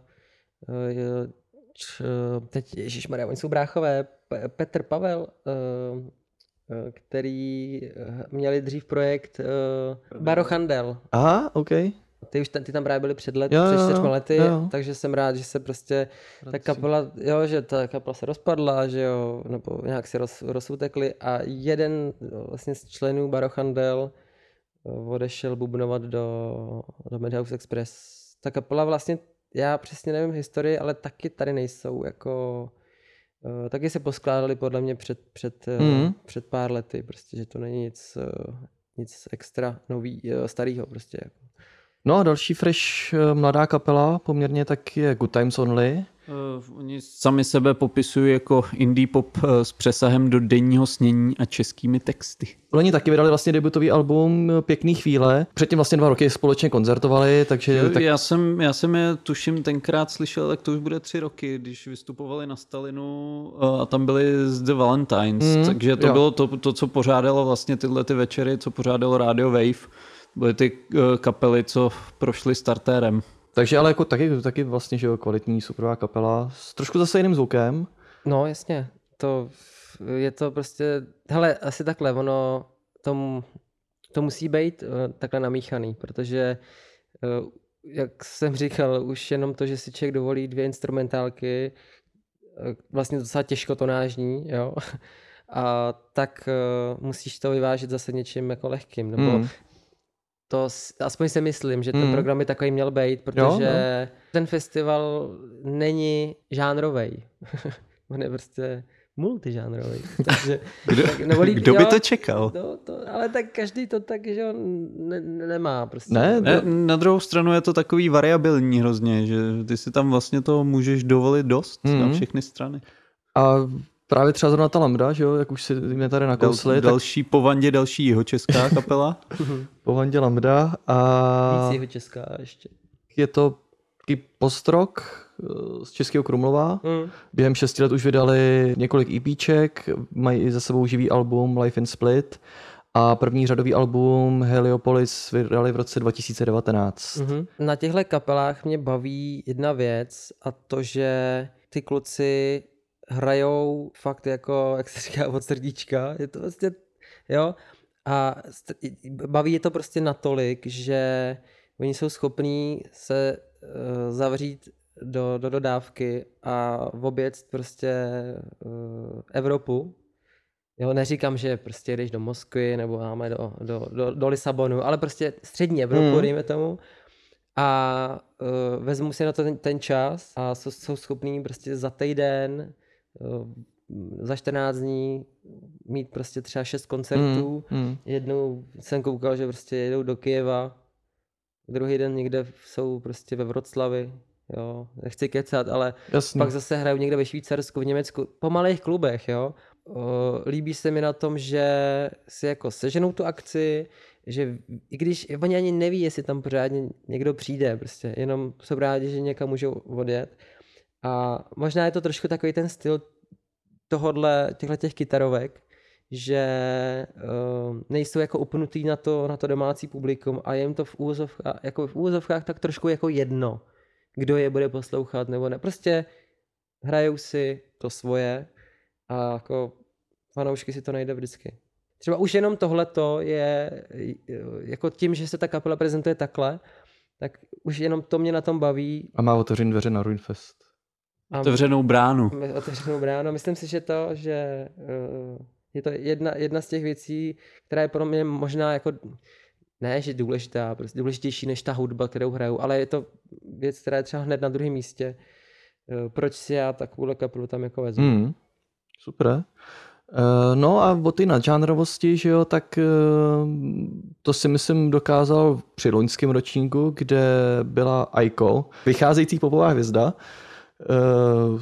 uh, č, uh, teď, ježišmarja, oni jsou bráchové, Pe- Petr Pavel, uh, uh, který měli dřív projekt uh, Barochandel. Aha, OK. Ty už tam, ty tam právě byli před, let, Jo, před jo, lety, jo. takže jsem rád, že se prostě ta kapela, jo, že ta kapela se rozpadla, že jo, nebo nějak si roz, rozutekli a jeden vlastně z členů Barochandel eh, odešel bubnovat do, do Madhouse Express. Ta kapela vlastně, já přesně nevím historii, ale taky tady nejsou, jako eh, taky se poskládali podle mě před, před, Mhm. před pár lety, prostě, že to není nic, nic extra nový, starýho prostě. Jako. No a další fresh eh, mladá kapela poměrně tak je Good Times Only. Uh, oni sami sebe popisují jako indie pop eh, s přesahem do denního snění a českými texty. Oni taky vydali vlastně debutový album Pěkný chvíle. Předtím vlastně dva roky společně koncertovali, takže Jo, tak Já, jsem, já jsem je tuším tenkrát slyšel, tak to už bude tři roky, když vystupovali na Stalinu a tam byli z The Valentines, Mhm, takže to jo. bylo to, to, co pořádalo vlastně tyhle ty večery, co pořádalo Radio Wave. Byly ty eh, kapely, co prošly startérem. Takže ale jako taky, taky vlastně, že jo, kvalitní superová kapela s trošku zase jiným zvukem. No jasně, to je to prostě, hele, asi takhle, ono to, to musí být eh, takhle namíchaný, protože eh, jak jsem říkal, už jenom to, že si člověk dovolí dvě instrumentálky, vlastně docela těžkotonážní, jo, a tak eh, musíš to vyvážet zase něčím jako lehkým, nebo Mm. To aspoň si myslím, že ten Mm. program by takový měl být, protože ten festival není žánrový. On je prostě multižánrový. Takže, Kdo, tak, nebo líp- kdo by jo, to čekal? No, to, ale tak každý to tak, že on ne, ne, nemá prostě. Ne, Ne, na druhou stranu je to takový variabilní hrozně, že ty si tam vlastně to můžeš dovolit dost na Mhm. všechny strany. A právě třeba zrovna ta Lambda, že jo, jak už si mě tady Dal, nakousli, tak další po Vandě, další jeho česká kapela. po Vandě Lambda a Víc jeho česká ještě. je to taky postrok eh, z Českého Krumlova. Mm. Během šesti let už vydali několik EPček, mají i za sebou živý album Life in Split a první řadový album Heliopolis vydali v roce 2019. Mm-hmm. Na těchto kapelách mě baví jedna věc a to, že ty kluci hrajou fakt jako, jak se říká, od srdíčka. Je to prostě, jo. A baví je to prostě natolik, že oni jsou schopní se uh, zavřít do, do dodávky a obět prostě uh, Evropu. Jo, neříkám, že prostě jdeš do Moskvy nebo máme do, do, do, do Lisabonu, ale prostě střední Evropu, Mm. mm. dejme tomu. A uh, vezmu si na to ten, ten čas a jsou, jsou schopní prostě za týden, za 14 dní mít prostě třeba 6 koncertů. Mm, mm. Jednou jsem koukal, že prostě jedou do Kyjeva, druhý den někde jsou prostě ve Vroclavi, jo, nechci kecat, ale Jasný. pak zase hrajou někde ve Švýcarsku, v Německu, po malých klubech, jo. O, líbí se mi na tom, že si jako seženou tu akci, že i když oni ani neví, jestli tam pořádně někdo přijde, prostě jenom jsou rádi, že někam můžou odjet. A možná je to trošku takový ten styl tohodle, těchto těch kytarovek, že uh, nejsou jako upnutý na to, na to domácí publikum a je jim to v úvozovkách, jako v úvozovkách tak trošku jako jedno, kdo je bude poslouchat nebo ne. Prostě hrajou si to svoje a jako fanoušky si to najde vždycky. Třeba už jenom tohleto je, eh, jako tím, že se ta kapela prezentuje takhle, tak už jenom to mě na tom baví. A má otevřený dveře na Ruinfest. A Otevřenou bránu. my- otevřenou bránu. Myslím si, že to, že eh, je to jedna, jedna z těch věcí, která je pro mě možná jako ne, že důležitá, prostě důležitější než ta hudba, kterou hraju, ale je to věc, která je třeba hned na druhém místě. Eh, Proč si já takovouhle kapelu tam jako vezmu? Mm. Super. Uh, no a o ty nadžánrovosti, že jo, tak to si myslím dokázal při loňském ročníku, kde byla Aiko, vycházející popová hvězda. Uh,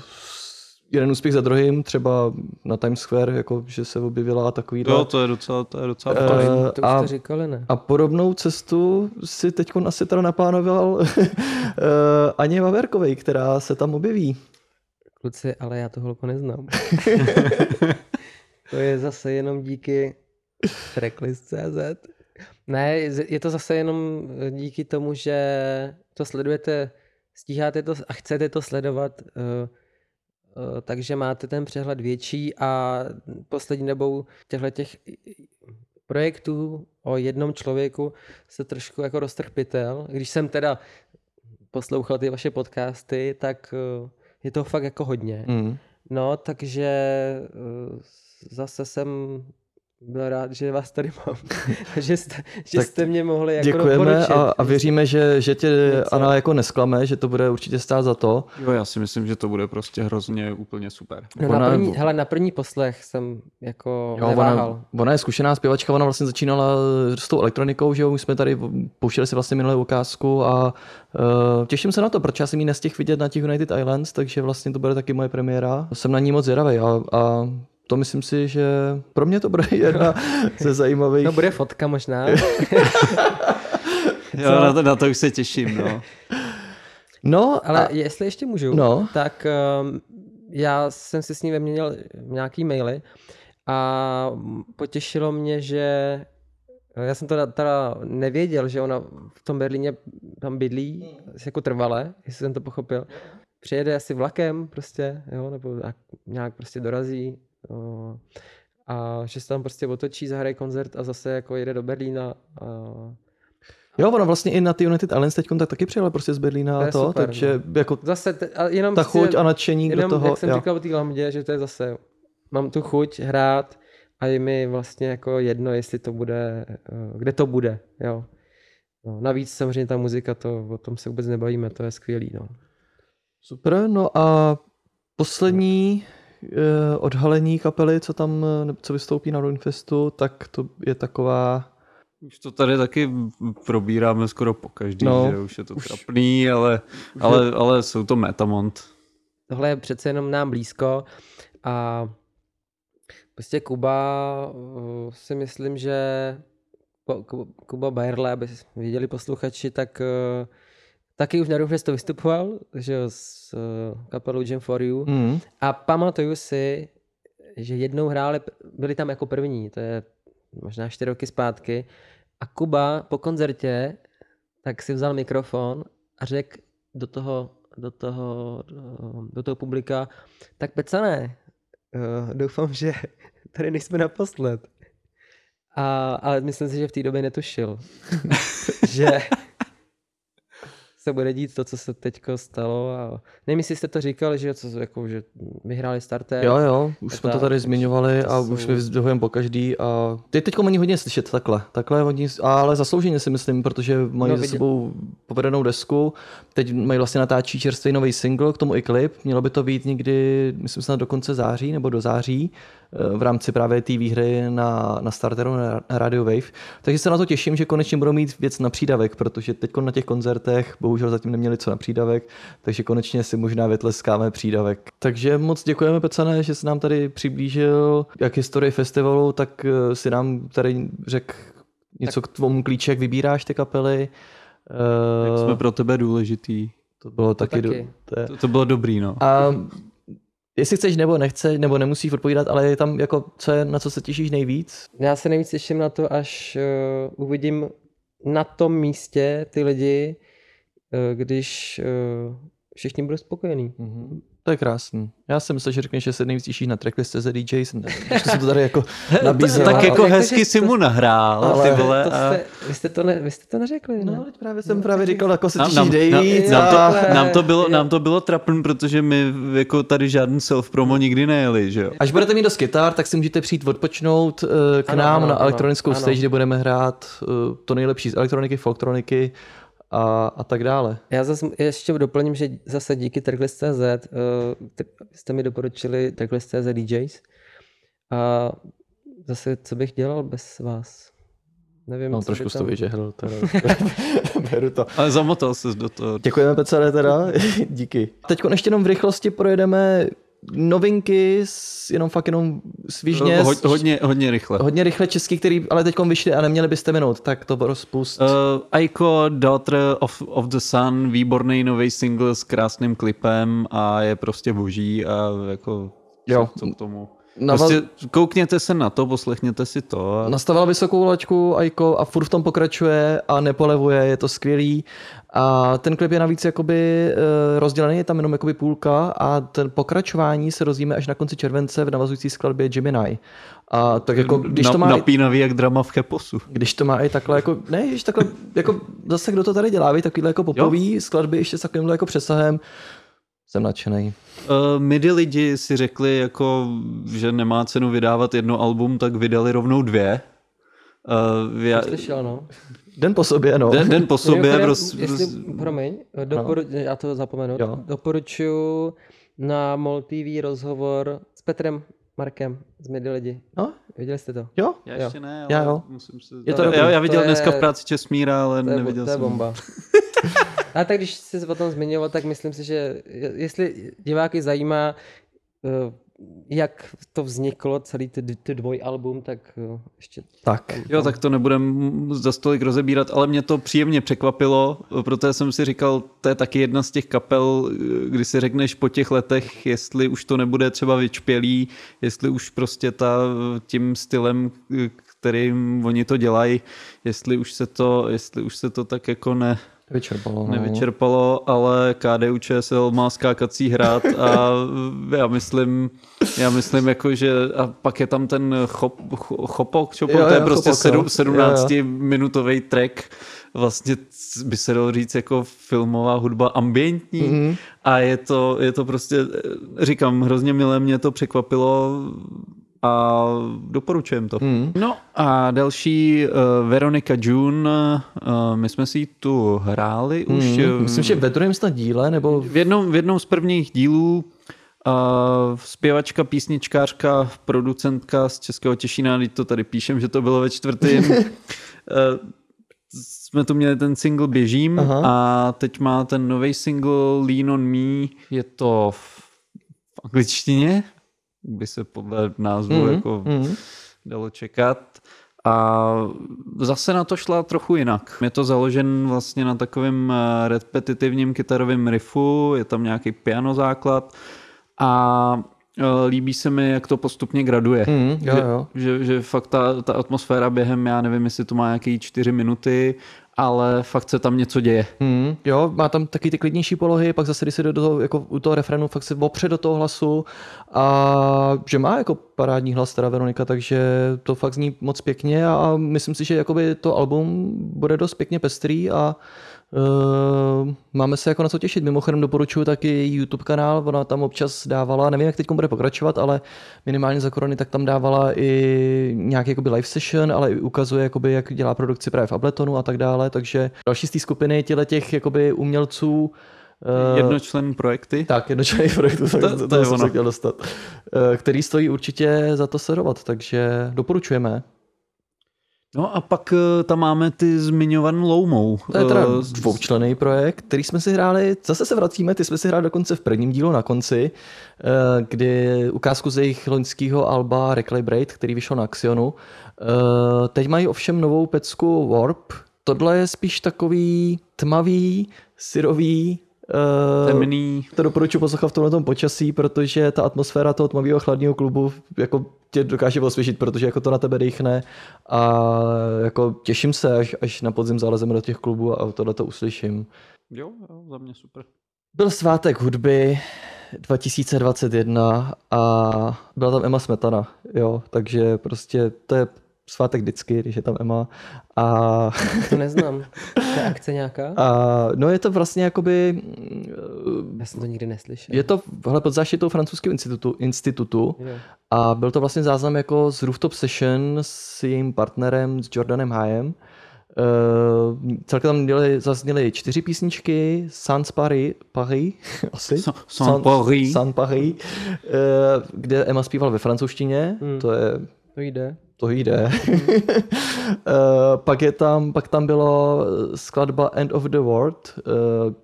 jeden úspěch za druhým, třeba na Times Square, jako, že se objevila takový Jo, to je docela, to je docela Eh, fajn. To už a- to říkali, ne? A podobnou cestu si teď asi teda naplánoval uh, Aně Vaverkovej, která se tam objeví. Kluci, ale já to holku neznám. to je zase jenom díky tracklist.cz. Ne, je to zase jenom eh, díky tomu, že to sledujete, stíháte to a chcete to sledovat, eh, eh, takže máte ten přehled větší a poslední dobou těchto těch projektů o jednom člověku se trošku jako roztrh pytel. Když jsem teda poslouchal ty vaše podcasty, tak eh, je to fakt jako hodně. Mm. No, takže zase jsem byl rád, že vás tady mám. že, jste, že jste mě mohli jako Děkujeme a, a věříme, že, že tě Něco. Ana jako nesklame, že to bude určitě stát za to. Jo, já si myslím, že to bude prostě hrozně úplně super. No na Ona- první, hele, na první poslech jsem jako Jo, neváhal. ona, ona je zkušená zpěvačka, ona vlastně začínala s tou elektronikou, že jo, už jsme tady pouštěli si vlastně minulou ukázku a uh, těším se na to, protože já jsem ji nestihl vidět na těch United Islands, takže vlastně to bude taky moje premiéra. Jsem na ní moc zvědavý a, a to myslím si, že pro mě to bude jedna ze zajímavých. No bude fotka možná. Jo, na to, na to už se těším, no. No, Ale a, jestli ještě můžu, No. tak um, já jsem si s ní vyměnil nějaký maily a potěšilo mě, že já jsem teda, teda nevěděl, že ona v tom Berlíně tam bydlí, jako trvale, jestli jsem to pochopil. Přijede asi vlakem prostě, jo, nebo jak- nějak prostě dorazí a že se tam prostě otočí, zahraje koncert a zase jako jede do Berlína a jo, ona vlastně i na ty United Islands teď tak taky přijela prostě z Berlína To a to, super, takže jako zase, te, a jenom ta chuť a nadšení do Jenom, toho. jak jsem jo. říkal o té lambdě, že to je zase, mám tu chuť hrát a je mi vlastně jako jedno, jestli to bude, eh, kde to bude, jo. No, navíc samozřejmě ta muzika, to, o tom se vůbec nebavíme, to je skvělý, no. Super, no a poslední eh, odhalení kapely, co tam, eh, nebo co vystoupí na Runfestu, tak to je taková, Už to tady taky probíráme skoro po každý, No, že už je to už- trapný, ale, ale, ale jsou to Metamont. Tohle je přece jenom nám blízko a prostě Kuba uh, si myslím, že Ku- Ku- Kuba Bajerle, aby viděli posluchači, tak uh, taky už na Roofrestu vystupoval, že jo, s uh, kapelou Jam for You. mm, A pamatuju si, že jednou hráli, byli tam jako první, to je možná čtyři roky zpátky, a Kuba po koncertě tak si vzal mikrofon a řekl do toho, do toho, do toho publika, tak pecané, eh, doufám, že tady nejsme naposled. A, ale myslím si, že v té době netušil, že se bude dít to, co se teďko stalo. A nevím, jestli jste to říkali, že, co, jako, že vyhráli starter. jo, jo, už jsme to tady zmiňovali to a jsou- už my vyzdvihujeme po každý a teď teďko oni hodně slyšet takhle, takhle oni, ale zaslouženě si myslím, protože mají No, za sebou povedenou desku, teď mají vlastně natáčí čerstvý nový single, k tomu i klip, mělo by to být někdy, myslím snad do konce září nebo do září, v rámci právě té výhry na, na starteru na Radio Wave. Takže se na to těším, že konečně budou mít věc na přídavek, protože teď na těch koncertech bohužel zatím neměli co na přídavek, takže konečně si možná vytleskáme přídavek. Takže moc děkujeme Pecane, že se nám tady přiblížil jak historii festivalu, tak eh, si nám tady řekl něco k tvomu klíči, jak vybíráš ty kapely. Jak Eh, jsme pro tebe důležitý. to bylo taky, taky. Do, to je, To, to bylo dobrý, no. a jestli chceš nebo nechceš, nebo nemusíš odpovídat, ale je tam jako, co je, na co se těšíš nejvíc? Já se nejvíc těším na to, až uh, uvidím na tom místě ty lidi, uh, když uh, všichni budou spokojení. Mhm. To je krásný. Já jsem myslel, že řekneš, že se nejvíc těšíš na tracklist ze DJ. Jsem, jsem to tady jako nabízel. tak ale- jako jako, hezky si to- mu nahrál, ale- ty vole. To a... jste, vy, jste to ne, vy jste to neřekli, ne? No, právě jsem právě říkal, jako se Nám, těšíš nám, nám, nejvíc. nám, to, nám, to bylo, nám to bylo trapný, protože my jako tady žádný self-promo nikdy nejeli, že jo? Až budete mít dost kytar, tak si můžete přijít odpočnout eh, k Ano, nám ano, na ano, elektronickou ano. stage, kde budeme hrát eh, to nejlepší z elektroniky, folktroniky a, a tak dále. Já zase ještě doplním, že zase díky Tracklist.cz uh, jste mi doporučili Tracklist.cz DJs a zase co bych dělal bez vás? Nevím, No, co trošku jsi to. Teda. Beru to. Ale zamotal ses do toho. Děkujeme Pecare teda, díky. Teď ještě jenom v rychlosti projedeme novinky, s, jenom fakt jenom svižně, Ho, hodně, hodně rychle. hodně rychle český, který ale teď vyšly a neměli byste minout, tak to rozpust. Uh, Aiko, Daughter of, of the Sun, výborný nový single s krásným klipem a je prostě boží a jako Jo. co, co k tomu. Navaz- Prostě koukněte se na to, poslechněte si to. A... Nastavila vysokou laťku Aiko a furt v tom pokračuje a nepolevuje, je to skvělý. A ten klip je navíc jakoby eh, rozdělený, je tam jenom jakoby půlka a ten pokračování se rozvíme až na konci července v navazující skladbě Gemini. A tak jako, když Na, to má, Napínavý jak drama v Cheposu. když to má i takhle jako, ne, když takhle, jako zase kdo to tady dělá, vy takovýhle jako popový skladby ještě s takovýmhle jako přesahem, jsem nadšený. Uh, midi lidi si řekli, jako, že nemá cenu vydávat jedno album, tak vydali rovnou dvě. Uh, já, Slyšel, no. Den po sobě, no. den, den po sobě, Mimochodem, roz, jestli, promiň, doporu, já to zapomenu. Jo. Doporučuji na MOL TV rozhovor s Petrem Markem z Midi lidi. no, Viděli jste to? jo, já jo. ještě ne, ale Já jo. musím se... Je to já, dobrý. já viděl To je- dneska v práci Česmíra, ale To je, neviděl to je jsem. bomba. A tak když jsi o tom zmiňoval, tak myslím si, že je- jestli diváky zajímá, eh, jak to vzniklo, celý ty, ty dvojalbum, tak eh, ještě tak. Jo, tak to nebudem za stolik rozebírat, ale mě to příjemně překvapilo, protože jsem si říkal, to je taky jedna z těch kapel, kdy si řekneš po těch letech, jestli už to nebude třeba vyčpělý, jestli už prostě ta, tím stylem, kterým oni to dělají, jestli už se to, jestli už se to tak jako ne, Vyčerpalo. No. nevyčerpalo, ale KDU ČSL má skákací hrad a já myslím, já myslím jako, že a pak je tam ten chop, cho- chopok, čopok, Jo, to je jo, prostě chopok, jo. sedm- 17-minutový track, vlastně by se dalo říct jako filmová hudba ambientní Mhm. a je to, je to prostě, říkám, hrozně milé mě to překvapilo a doporučujem to. Mhm. No a další uh, Veronika June, uh, my jsme si ji tu hráli už. Mhm. eh, Myslím, že ve druhém snad díle, nebo v jednom, v jednom z prvních dílů uh, zpěvačka, písničkářka, producentka z Českého Těšína, teď to tady píšem, že to bylo ve čtvrtým. uh, jsme tu měli ten single Běžím Aha. a teď má ten nový single Lean on Me, je to v angličtině, by se podle názvu Mhm, jako mhm. dalo čekat. A zase na to šla trochu jinak. Je to založen vlastně na takovém eh, repetitivním kytarovém riffu, je tam nějaký piano základ a eh, líbí se mi, jak to postupně graduje. Mhm, jo, že, jo. Že, že fakt ta, ta atmosféra během, já nevím, jestli to má nějaký čtyři minuty, ale fakt se tam něco děje. Hmm, jo, má tam taky ty klidnější polohy, pak zase, když se do toho, jako u toho refrénu, fakt se opře do toho hlasu a že má jako parádní hlas teda Veronika, takže to fakt zní moc pěkně a myslím si, že jakoby to album bude dost pěkně pestrý a Uh, máme se jako na co těšit. Mimochodem doporučuji taky její YouTube kanál, ona tam občas dávala, nevím, jak teď bude pokračovat, ale minimálně za korony tak tam dávala i nějaký jakoby live session, ale i ukazuje, jakoby, jak dělá produkci právě v Abletonu a tak dále, takže další z té skupiny těle těch jakoby umělců eh, Jednočlen projekty. tak, jednočlenný projekt, to, To- to, je jsem ono. se chtěl dostat, eh, který stojí určitě za to sledovat, takže doporučujeme. No a pak eh, tam máme ty zmiňované Loumou. To je teda Eh, dvoučlený projekt, který jsme si hráli, zase se vracíme, ty jsme si hráli dokonce v prvním dílu na konci, eh, kdy ukázku z jejich loňského alba Recalibrate, který vyšel na Axionu. Teď mají ovšem novou pecku Warp, tohle je spíš takový tmavý, syrový, temný. to doporučuji poslouchat v tomhle tom počasí, protože ta atmosféra toho tmavého chladného klubu jako tě dokáže osvěžit, protože jako to na tebe dechne a jako těším se, až, až na podzim zalezeme do těch klubů a tohle to uslyším. Jo, jo, za mě super. Byl svátek hudby 2021 a byla tam Emma Smetana, jo, takže prostě to je svátek vždycky, když je tam Emma a To neznám. To je akce nějaká? A no je to vlastně jakoby, Já jsem to nikdy neslyšel. je to hele, pod záštitou francouzského institutu, institutu a byl to vlastně záznam jako z Rooftop Session s jejím partnerem, s Jordanem Hayem. Uh, celkem tam měli, zazněly čtyři písničky, Sans Paris, Paris asi? Sa- Sans Paris. Sans Paris, uh, kde Emma zpíval ve francouzštině, Hmm. to je To jde. To jde. Eh, pak, je tam, pak tam bylo skladba End of the World, eh,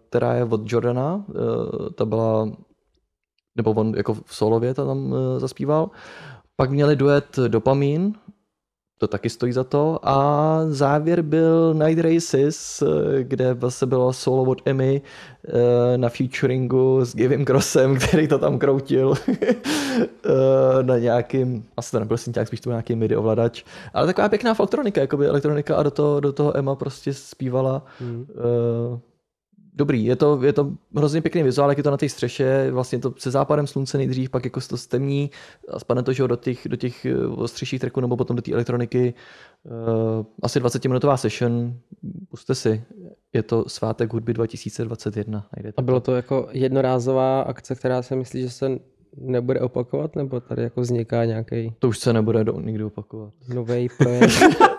která je od Jordana. eh, Ta byla, nebo on jako v solově to tam zaspíval. Pak měli duet Dopamin, to taky stojí za to. A závěr byl Night Races, eh, kde vlastně bylo solo od Emmy eh, na featuringu s Gavin Crossem, který to tam kroutil eh, na nějakým, asi to nebyl synťák, spíš to byl nějaký MIDI ovladač, ale taková pěkná folktronika, jakoby elektronika a do toho, do toho Emma prostě zpívala. Hmm. Eh, dobrý, je to, je to hrozně pěkný vizuál, jak je to na té střeše, vlastně to se západem slunce nejdřív, pak jako se to stemní a spadne to že jo, do těch, do těch eh, ostřejších tracků nebo potom do té elektroniky. Uh, asi 20 minutová session, puste si, je to svátek hudby 2021. Najdete A bylo to jako jednorázová akce, která se myslí, že se nebude opakovat, nebo tady jako vzniká nějaký to už se nebude do, nikdy opakovat. nový projekt?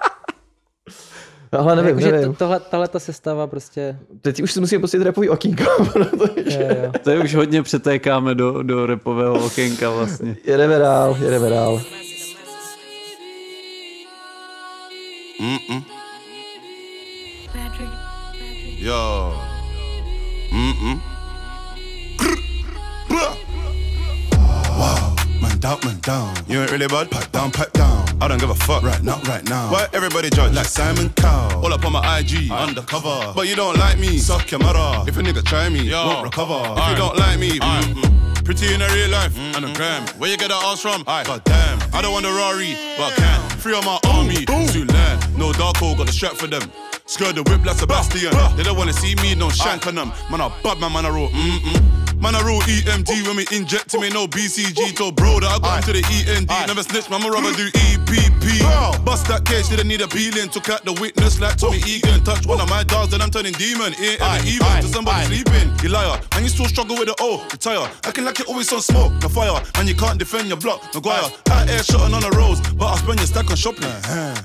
Ale nevím, Jakože nevím. to- tohle, tahle ta sestava prostě... Teď už si musím pustit repový okýnko, protože Je, jo. To je už hodně přetékáme do, do repového okénka vlastně. jedeme dál, jedeme dál. Yo. Mm-mm. Wow, man down, man down. You ain't really bad, pipe down, pipe down. I don't give a fuck right now, right now. Why everybody judge like Simon Cowell? All up on my IG, undercover. But you don't like me, suck your mother. If a nigga try me, won't recover. If you don't like me. Pretty in a real life, and a gram. Where you get that ass from? God damn. I don't want a Rari, but I can. Free on my army, too land. No dark hole, got the strap for them. Skirt the whip like Sebastian. They don't wanna see me, no shank on them. Man, I bad man, man, I roll. Mm-mm. Man, I roll EMD when we inject to me, no BCG. Told bro that I got into the END. Never snitch, man, my rubber do EPP. Bust that case, didn't need a peeling. Took out the witness like Tommy Egan. Touch one of my dogs, then I'm turning demon. It ain't even to somebody sleeping. You liar, man, you still struggle with the O. Retire, acting like you always on smoke. No fire, man, you can't defend your block. Maguire, out air shotting on the roads, but I spend your stack on shopping.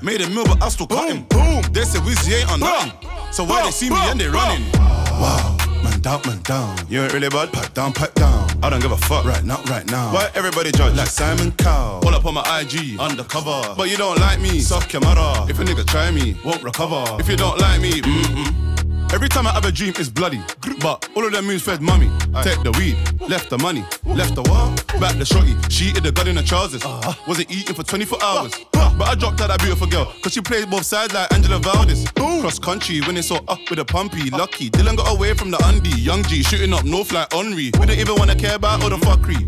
Made a meal, but I still cut him. Boom, they say Wizzy ain't on nothing. So why they see me and they running? Wow. Man down, man down. You ain't really bad, pipe down, pipe down. I don't give a fuck right now, right now. Why everybody judge like Simon Cowell? Pull up on my IG, undercover. But you don't like me, your mother. If a nigga try me, won't recover. If you don't like me, mm-mm. Every time I have a dream, it's bloody. But all of them moves fed mummy. Take the weed, left the money, left the what? Back the shorty. She hit the gun in the trousers. Wasn't eating for 24 hours. But I dropped out that beautiful girl, cause she plays both sides like Angela Valdez. Cross country, when so up with a pumpy. Lucky, Dylan got away from the undie. Young G shooting up north like Henry. We don't even wanna care about all the fuckery.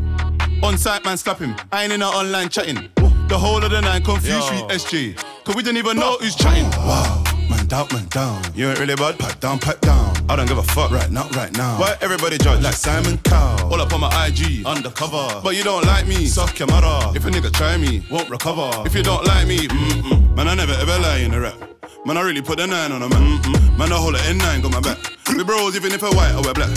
On site, man, slap him. I ain't in our online chatting. The whole of the nine confused with SJ. Cause we didn't even know who's chatting. Wow, man down, man down. You ain't really bad, pipe down, pipe down. I don't give a fuck right now, right now. Why everybody judge like Simon Cowell? All up on my IG, undercover. But you don't like me, suck your mother. If a nigga try me, won't recover. If you don't like me, mm-mm. Man, I never ever lie in the rap. Man, I really put the nine on a man. Mm-mm. Man, I hold a N9, got my back. We bros, even if I white or we're black.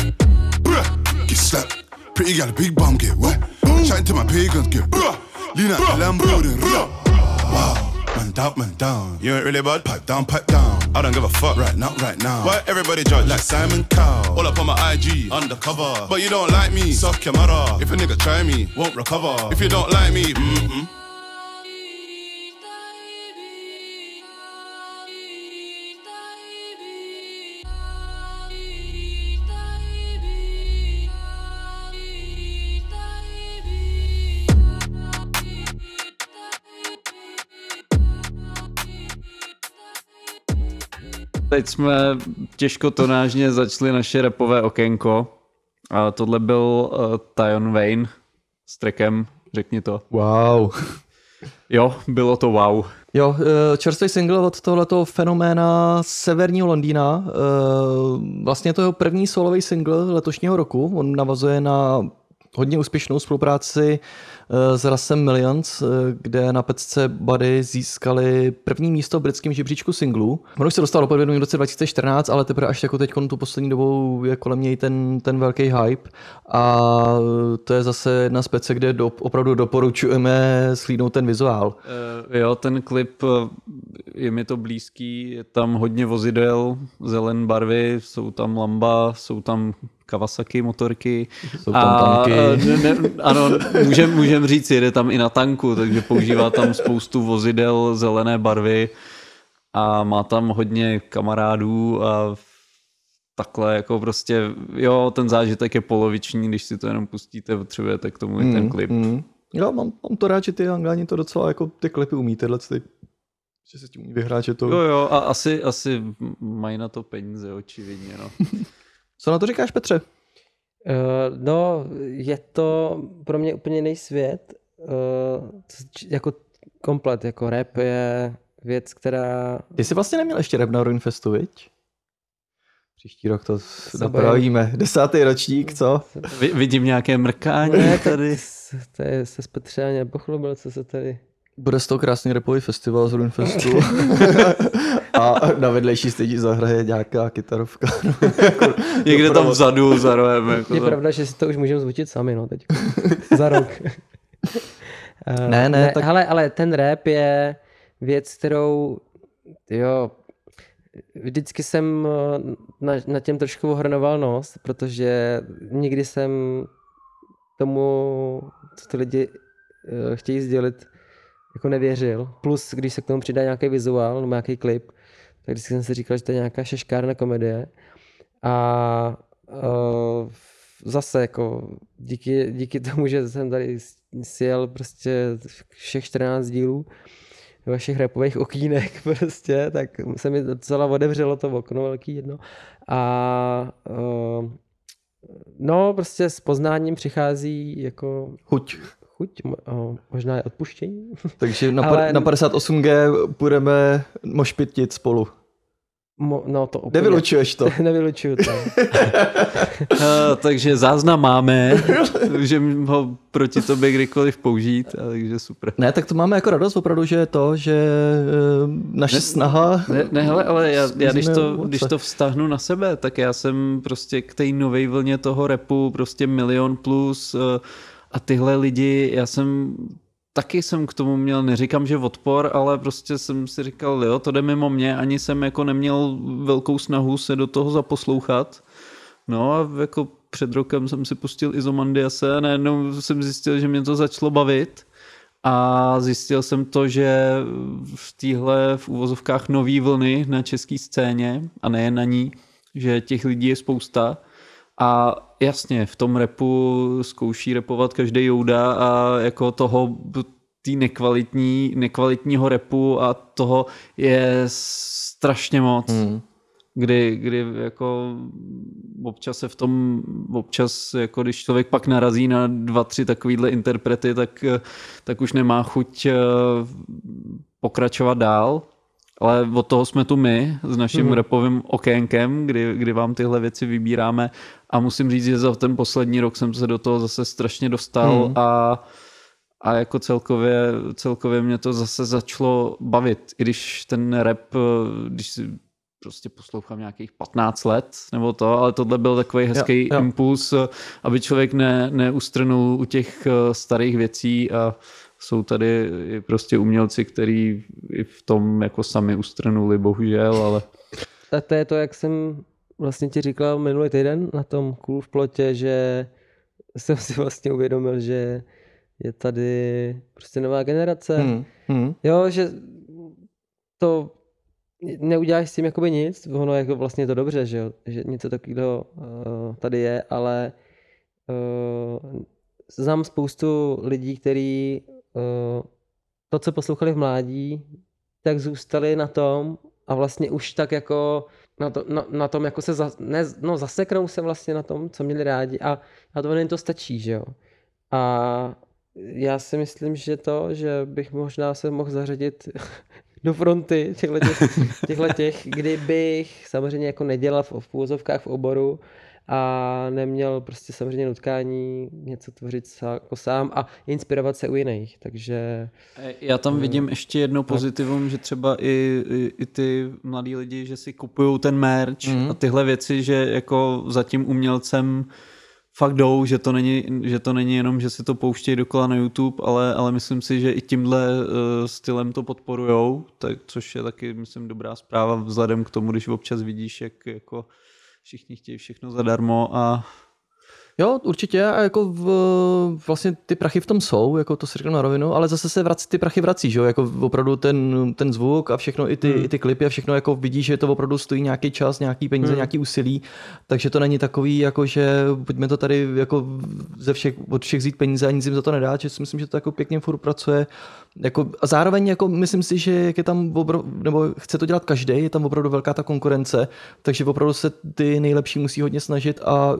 Bruh, get slapped. Pretty gal, big bum, get wet. Chatting to my pagans, get bruh. Lean out the Lambo, then. Wow, man down, man down. You ain't really bad, pipe down, pipe down. I don't give a fuck right now, right now. Why everybody judge like Simon Cowell? All up on my IG, undercover. But you don't like me, suck your mother. If a nigga try me, won't recover. If you don't like me, mm-mm. Teď jsme těžko tonážně začali naše repové okénko. A tohle byl uh, Tyon Wayne s trackem, řekni to. Wow. Jo, bylo to wow. Jo, eh, čerstvý single od tohoto fenoména severního Londýna. eh, Vlastně to jeho první solový single letošního roku. On navazuje na hodně úspěšnou spolupráci eh, s Rasem Millions, eh, kde na pecce Buddy získali první místo v britském žebříčku singlů. On už se dostal do podvědomí v roce 2014, ale teprve až jako teď tu poslední dobou je kolem něj ten, ten velký hype. A to je zase jedna z pece, kde do, opravdu doporučujeme slídnout ten vizuál. Uh, jo, ten klip, eh, je mi to blízký, je tam hodně vozidel, zelen barvy, jsou tam lamba, jsou tam Kawasaki motorky. Jsou tam tanky. eh, ne, ne, ano, můžem, můžem říct, jede tam i na tanku, takže používá tam spoustu vozidel zelené barvy a má tam hodně kamarádů a takhle jako prostě, jo, ten zážitek je poloviční, když si to jenom pustíte, potřebujete k tomu i ten klip. Mm. Jo, mám, mám to rád, že ty Angláni to docela jako ty klipy umí, tyhle ty, že se tím umí vyhrát, že to... Jo, jo, a asi, asi mají na to peníze, očividně, no. Co na to říkáš, Petře? Uh, no, je to pro mě úplně jiný svět. Uh, jako komplet, jako rap je věc, která... Ty jsi vlastně neměl ještě rap na Ruinfestu, viď? Příští rok to napravíme. Desátý ročník, co? Vi- vidím nějaké mrkání Ne, tady. Je, se třeba nepochlubil, co se tady... Bude z toho krásný repový festival z Runfestu. a na vedlejší stage zahraje nějaká kytarovka. Někde tam vzadu za rohem. Jako Je za... pravda, že si to už můžeme zvutit sami, no, teď. Za rok. Eh, Ne, ne, tak- Ale, ale ten rap je věc, kterou, jo, vždycky jsem eh, na, na těm trošku ohrnoval nos, protože nikdy jsem tomu, co ty lidi eh, chtějí sdělit, jako nevěřil. Plus, když se k tomu přidá nějaký vizuál nebo nějaký klip, tak vždycky jsem si říkal, že to je nějaká šeškárna komedie. A uh, zase jako díky, díky tomu, že jsem tady sjel prostě všech 14 dílů vašich repových okýnek prostě, tak se mi docela otevřelo to okno velký jedno. A uh, no prostě s poznáním přichází jako Chuť. Chuť, možná i odpuštění. Takže na, Ale- na 58G budeme mošpitit spolu. Mo, no to úplně. Nevylučuješ to. Nevylučuju to. Uh, takže záznam máme, že ho proti tobě kdykoliv použít, a takže super. Ne, tak to máme jako radost opravdu, že je to, že eh, naše Ne- snaha... Ne, ne hele, ale já, já když, to, když to vztahnu na sebe, tak já jsem prostě k té nové vlně toho repu prostě milion plus eh, a tyhle lidi, já jsem taky jsem k tomu měl, neříkám, že odpor, ale prostě jsem si říkal, jo, to jde mimo mě, ani jsem jako neměl velkou snahu se do toho zaposlouchat. No a jako před rokem jsem si pustil Izomandiase a najednou jsem zjistil, že mě to začalo bavit. A zjistil jsem to, že v téhle v úvozovkách nový vlny na české scéně a nejen na ní, že těch lidí je spousta. A jasně, v tom repu zkouší repovat každý jouda a jako toho tý nekvalitní, nekvalitního repu a toho je strašně moc Hmm. kdy, kdy jako občas se v tom, občas jako když člověk pak narazí na dva, tři takovýhle interprety, tak, tak už nemá chuť eh, pokračovat dál. Ale od toho jsme tu my s naším mm-hmm. repovým okénkem, kdy, kdy vám tyhle věci vybíráme a musím říct, že za ten poslední rok jsem se do toho zase strašně dostal Mm. a, a jako celkově, celkově mě to zase začalo bavit. I když ten rap, eh, když si prostě poslouchám nějakých 15 let nebo to, ale tohle byl takový hezký Jo, jo. impuls, aby člověk ne, neustrnul u těch eh, starých věcí a jsou tady i prostě umělci, kteří i v tom jako sami ustrnuli, bohužel, ale A to je to, jak jsem vlastně ti říkal minulý týden na tom Cool v plotě, že jsem si vlastně uvědomil, že je tady prostě nová generace. Hmm. Hmm. Jo, že to neuděláš s tím jakoby nic, ono je jako vlastně to dobře, že, jo? že něco takového uh, tady je, ale uh, znám spoustu lidí, kteří to, co poslouchali v mládí, tak zůstali na tom a vlastně už tak jako na, to, na, na tom jako se za, ne, no, zaseknou se vlastně na tom, co měli rádi a, a to jen to stačí, že jo. A já si myslím, že to, že bych možná se mohl zařadit do fronty těchto těch, těchto těch, kdybych samozřejmě jako nedělal v, v půzovkách v oboru a neměl prostě samozřejmě nutkání něco tvořit sám, jako sám a inspirovat se u jiných, takže Já tam vidím ještě jedno pozitivum, že třeba i, i, i ty mladí lidi, že si kupují ten merch Mhm. a tyhle věci, že jako za tím umělcem fakt jdou, že to není, že to není jenom, že si to pouštějí dokola na YouTube, ale, ale myslím si, že i tímhle uh, stylem to podporujou, tak, což je taky, myslím, dobrá zpráva vzhledem k tomu, když občas vidíš, jak jako všichni chtějí všechno zadarmo a Jo, určitě a jako v, vlastně ty prachy v tom jsou, jako to si řeknu na rovinu, ale zase se vrací, ty prachy vrací, že jo, jako opravdu ten, ten zvuk a všechno, i ty, Hmm. i ty klipy a všechno, jako vidíš, že to opravdu stojí nějaký čas, nějaký peníze, Hmm. nějaký úsilí, takže to není takový, jako že pojďme to tady jako ze všech, od všech vzít peníze a nic jim za to nedá, že si myslím, že to jako pěkně furt pracuje, jako, a zároveň jako myslím si, že jak je tam obrov, nebo chce to dělat každý, je tam opravdu velká ta konkurence, takže opravdu se ty nejlepší musí hodně snažit a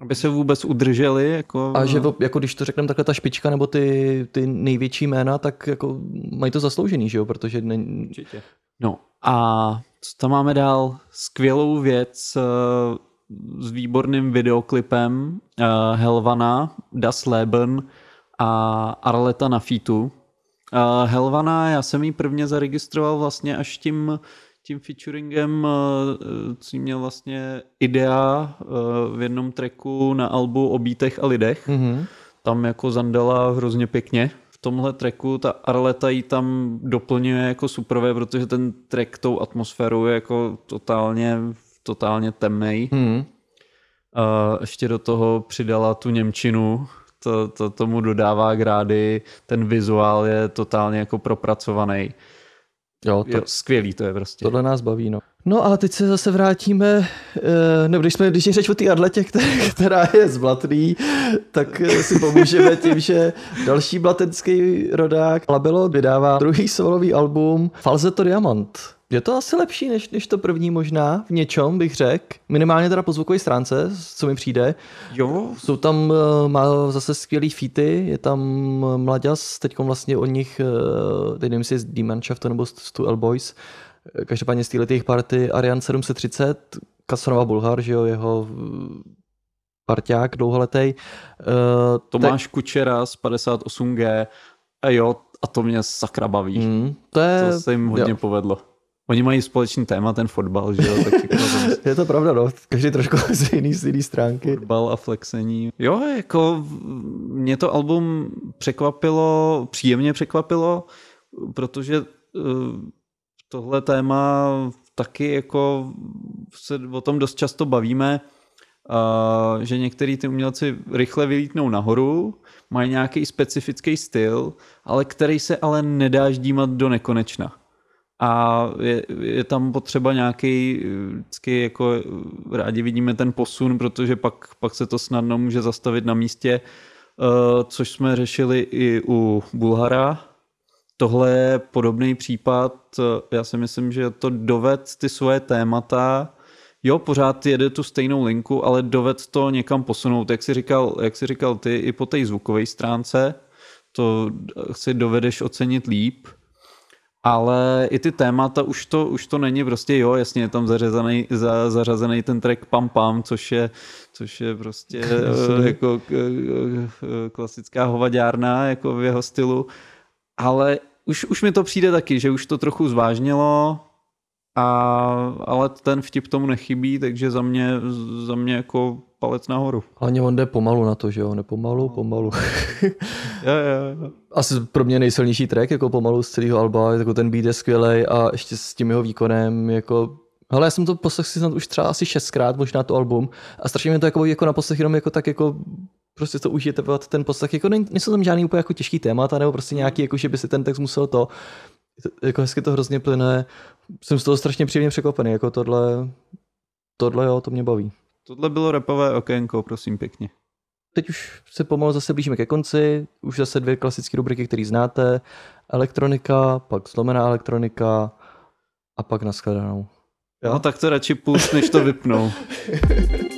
aby se vůbec udrželi. Jako, a že jako když to řekneme takhle ta špička nebo ty, ty největší jména, tak jako mají to zasloužený, že jo, protože ne... Určitě. No a Co tam máme dál? Skvělou věc eh, s výborným videoklipem eh, Helvana, Das Leben a Arleta na featu. Eh, Helvana, já jsem ji prvně zaregistroval vlastně až tím, tím featuringem, eh, co jí měl vlastně idea eh, v jednom tracku na albu o bítech a lidech. Mhm. Tam jako zandala hrozně pěkně. V tomhle tracku ta Arleta jí tam doplňuje jako supervé, protože ten track tou atmosférou je jako totálně, totálně temnej. Mhm. A ještě do toho přidala tu Němčinu, to, to tomu dodává grády, ten vizuál je totálně jako propracovaný. Jo, to, Jo, skvělý to je prostě. tohle nás baví, no. No a teď se zase vrátíme, eh, nebo když jsme, když je řeč o té atletě, která, je z Blatný, tak eh, si pomůžeme tím, že další blatenský rodák Labelo vydává druhý solový album Falzetto Diamant. Je to asi lepší než, než to první možná, v něčem bych řekl. Minimálně teda po zvukové stránce, co mi přijde. Jo, Jsou tam, eh, má zase skvělý featy, je tam Mlaďas, teď vlastně od nich, eh, teď nevím, jestli je z Demanshaft nebo z z Two L Boys, Eh, každopádně z této jejich party Arian 730, Kasonova Bulhar, že jo, jeho eh, parťák dlouholetej. Eh, Tomáš Kučera z 58G a jo, a to mě sakra baví. mm, to je, To se jim hodně jo. povedlo. Oni mají společný téma, ten fotbal, že jo, tak jako ten je to pravda, no. Každý trošku z jiný, z jiný stránky. fotbal a flexení. Jo, jako mě to album překvapilo, příjemně překvapilo, protože uh, tohle téma taky jako se o tom dost často bavíme, uh, že některý ty umělci rychle vylítnou nahoru, mají nějaký specifický styl, ale který se ale nedá ždímat do nekonečna. A je, je tam potřeba nějaký, vždycky jako rádi vidíme ten posun, protože pak, pak se to snadno může zastavit na místě, eh, což jsme řešili i u Bulhara. Tohle je podobný případ, eh, já si myslím, že to doved ty svoje témata, jo, pořád jede tu stejnou linku, ale doved to někam posunout, jak si říkal, jak si říkal ty, i po té zvukové stránce, to si dovedeš ocenit líp, ale i ty témata už to, už to není prostě, jo, jasně je tam zařazený, za, zařazený ten track Pam Pam, což je, což je prostě eh, jako k- eh, klasická hovadárna jako v jeho stylu, ale už, už mi to přijde taky, že už to trochu zvážnilo, a, ale ten vtip tomu nechybí, takže za mě, za mě jako palec nahoru. Hlavně on jde pomalu na to, že jo, nepomalu, pomalu. Jo, jo, jo. asi pro mě nejsilnější track, jako pomalu z celého alba, jako ten beat je skvělý a ještě s tím jeho výkonem, jako Hele, já jsem to poslech si snad už třeba asi šestkrát, možná to album a strašně mě to jako, jako na poslech jenom jako tak jako prostě to užijete ten poslech, jako nej- nejsou tam žádný úplně jako těžký témata, nebo prostě nějaký, jako že by si ten text musel to, jako hezky to hrozně plyne, jsem z toho strašně příjemně překvapený, jako tohle, tohle jo, to mě baví. Tohle bylo repové okénko, prosím pěkně. Teď už se pomalu zase blížíme ke konci, už zase dvě klasické rubriky, které znáte, elektronika, pak zlomená elektronika a pak nashledanou. Jo? No tak to radši pust, než to vypnou.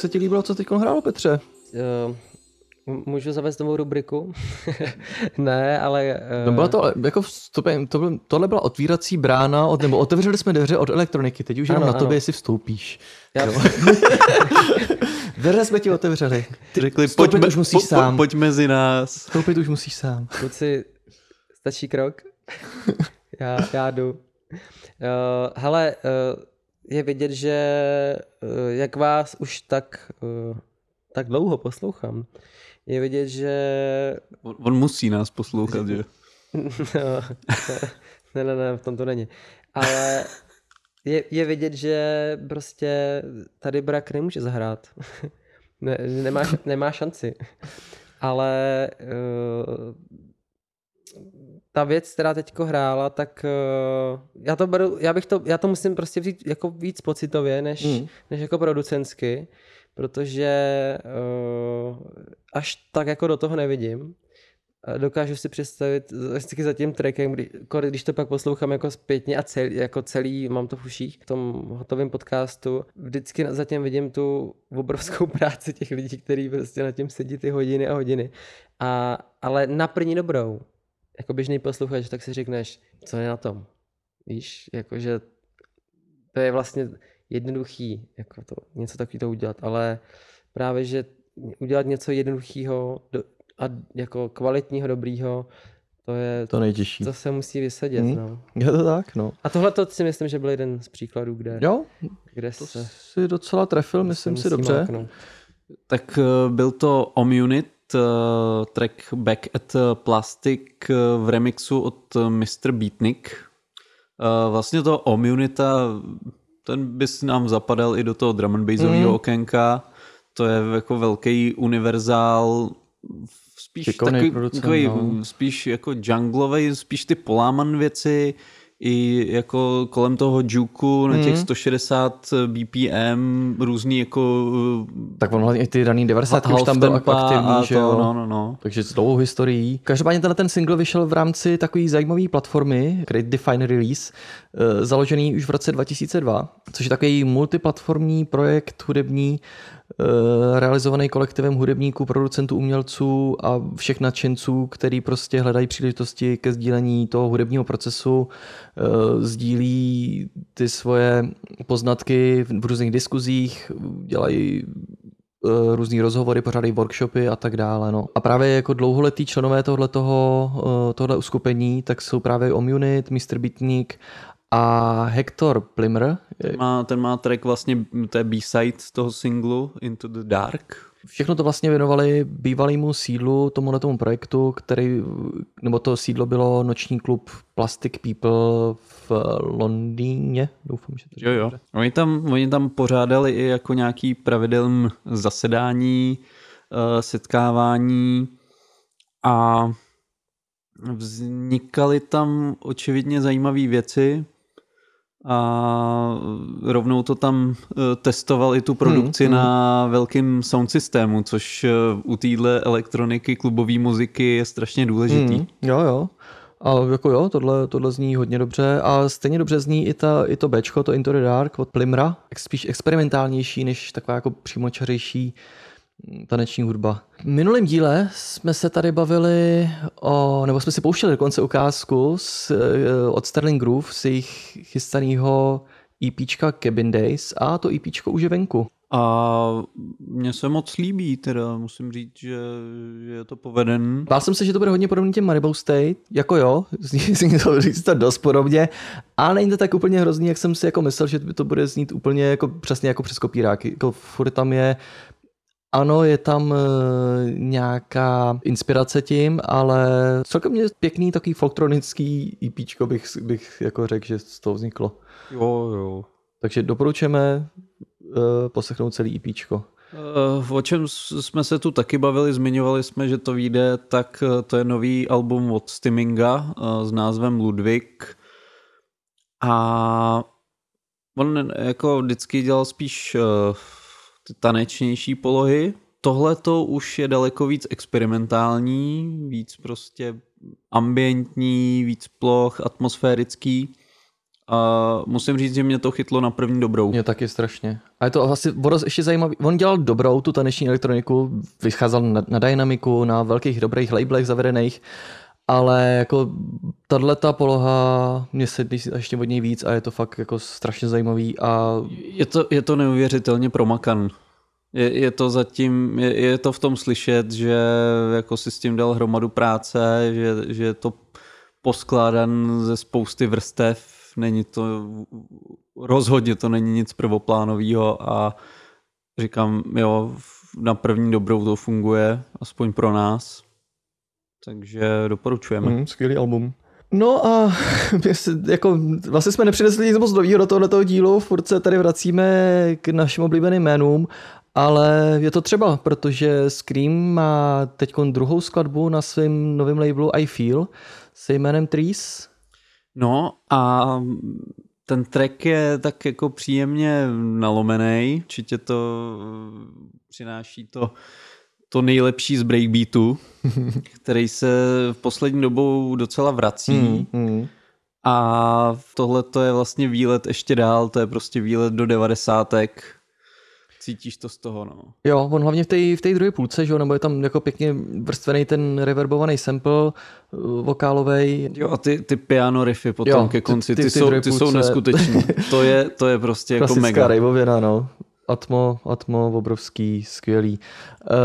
Jak se ti líbilo, co teď hrálo, Petře? Uh, můžu zavést novou rubriku? ne, ale... Uh, No bylo to jako vstupem, to byl, tohle byla otvírací brána, od, nebo otevřeli jsme dveře od elektroniky, teď už jenom Ano, na tobě, jestli vstoupíš. Já, Jo. Dveře jsme ti otevřeli. Ty Řekli, vstoupit pojď, už musíš po, sám. Po, pojď mezi nás. Vstoupit už musíš sám. Kluci, stačí krok? já, já jdu. Uh, hele, uh, je vidět, že uh, jak vás už tak, uh, tak dlouho poslouchám, je vidět, že On, on musí nás poslouchat, že? ne, ne, ne, v tom to není. Ale je, je vidět, že prostě tady Brak nemůže zahrát. ne, nemá, nemá šanci. Ale uh, ta věc, která teďko hrála, tak uh, já to beru, já bych to, já to musím prostě vzít jako víc pocitově, než, Mm. než jako producentsky, protože uh, až tak jako do toho nevidím. Dokážu si představit vždycky za tím trackem, kdy, když to pak poslouchám jako zpětně a celý, jako celý, mám to v uších, v tom hotovém podcastu, vždycky zatím vidím tu obrovskou práci těch lidí, kteří prostě na tím sedí ty hodiny a hodiny. A, ale na první dobrou, jako běžný posluchač, tak si řekneš, co je na tom. Víš, jakože to je vlastně jednoduchý, jako to, něco takového udělat, ale právě, že udělat něco jednoduchého a jako kvalitního, dobrýho, to je, To nejtěžší. to se musí vysedět, Hmm. no. Je to tak, no. A tohle to si myslím, že byl jeden z příkladů, kde, Jo, kde to se, si docela trefil, myslím si dobře. máknout. Tak eh, byl to Omunit, eh, track Back at Plastic eh, v remixu od eh, Mr. Beatnik. Eh, Vlastně to Omunita, ten bys nám zapadal i do toho drum and bassového Mhm. okénka. To je jako velký univerzál, spíš Šikovný takový, producent, takový no. spíš jako junglovej, spíš ty poláman věci, i jako kolem toho juku na těch Mhm. 160 BPM, různý jako Tak on hlavně i ty raný 90 už tam byl jako aktivní, že to, jo. no, no, no. Takže s dlouhou historií. Každopádně tenhle ten single vyšel v rámci takové zajímavé platformy, Great Define Release, eh, založený už v roce 2002, což je takový multiplatformní projekt hudební, eh, realizovaný kolektivem hudebníků, producentů, umělců a všech nadšenců, který prostě hledají příležitosti ke sdílení toho hudebního procesu, eh, sdílí ty svoje poznatky v různých diskuzích, dělají eh, různý rozhovory, pořádají workshopy a tak dále. No. A právě jako dlouholetí členové tohletoho, eh, tohle uskupení, tak jsou právě Omunit, Mr. Bitník a Hector Plimmer. Ten má, ten má track vlastně, to je B-side z toho singlu Into the Dark. Všechno to vlastně věnovali bývalému sídlu, tomuhle tomu projektu, který, nebo to sídlo bylo noční klub Plastic People v Londýně. Doufám, že to Jo, jo. Oni tam, oni tam pořádali i jako nějaký pravidelný zasedání, eh, setkávání a vznikaly tam očividně zajímavé věci a rovnou to tam eh, testoval i tu produkci Hmm, na velkým sound systému, což eh, u téhle elektroniky, klubové muziky je strašně důležitý. Mm, jo, jo. A jako jo, tohle, tohle zní hodně dobře a stejně dobře zní i, ta, i to Bčko, to Into the Dark od Plimra, spíš experimentálnější než taková jako přímočařejší mm, taneční hudba. V minulém díle jsme se tady bavili o, nebo jsme si pouštěli dokonce ukázku z, eh, od Sterling Groove z jejich chystaného EPčka Cabin Days a to EPčko už je venku. A mně se moc líbí, teda musím říct, že, že je to poveden. Bál jsem se, že to bude hodně podobný těm Maribou State, jako jo, zní, to říct to dost podobně, ale není to tak úplně hrozný, jak jsem si jako myslel, že by to bude znít úplně jako přesně jako přes kopírák. Jako furt tam je ano, je tam e, nějaká inspirace tím, ale celkem mě pěkný takový folktronický EPčko bych, bych jako řekl, že z toho vzniklo. Jo, jo. Takže doporučujeme e, poslechnout celý EPčko. Eh, O čem jsme se tu taky bavili, zmiňovali jsme, že to vyjde, tak to je nový album od Stimminga s názvem Ludwig. A on jako vždycky dělal spíš eh, tanečnější polohy. Tohle to už je daleko víc experimentální, víc prostě ambientní, víc ploch, atmosférický. A musím říct, že mě to chytlo na první dobrou. Mě taky strašně. A je to asi o dost ještě zajímavý. On dělal dobrou tu taneční elektroniku, vycházel na, na dynamiku, na velkých dobrých labelech zavedených, ale jako tahle ta poloha mě se líbí ještě od něj víc a je to fakt jako strašně zajímavý a Je to, je to neuvěřitelně promakan. Je, je to zatím, je, je to v tom slyšet, že jako si s tím dal hromadu práce, že, že je to poskládan ze spousty vrstev, není to, rozhodně to není nic prvoplánového a říkám, jo, na první dobrou to funguje, aspoň pro nás. Takže doporučujeme. Mm, skvělý album. No a jako, vlastně jsme nepřinesli nic moc nového do tohoto dílu, furt se tady vracíme k našim oblíbeným jménům, ale je to třeba, protože Scream má teď druhou skladbu na svém novém labelu I Feel se jménem Trees. No a ten track je tak jako příjemně nalomený, určitě to eh, přináší to, to nejlepší z breakbeatu, který se v poslední dobou docela vrací. mm. A tohle to je vlastně výlet ještě dál, to je prostě výlet do devadesátek. Cítíš to z toho, no. Jo, on hlavně v té v druhé půlce, že jo, nebo je tam jako pěkně vrstvený ten reverbovaný sample uh, vokálovej. Jo a ty, ty piano riffy potom Jo, ke ty- konci, ty- ty, ty jsou, druhé ty jsou půlce. neskuteční. To je, to je prostě jako Klasická mega. rejvověna, no. Atmo, Atmo, obrovský, skvělý. Uh,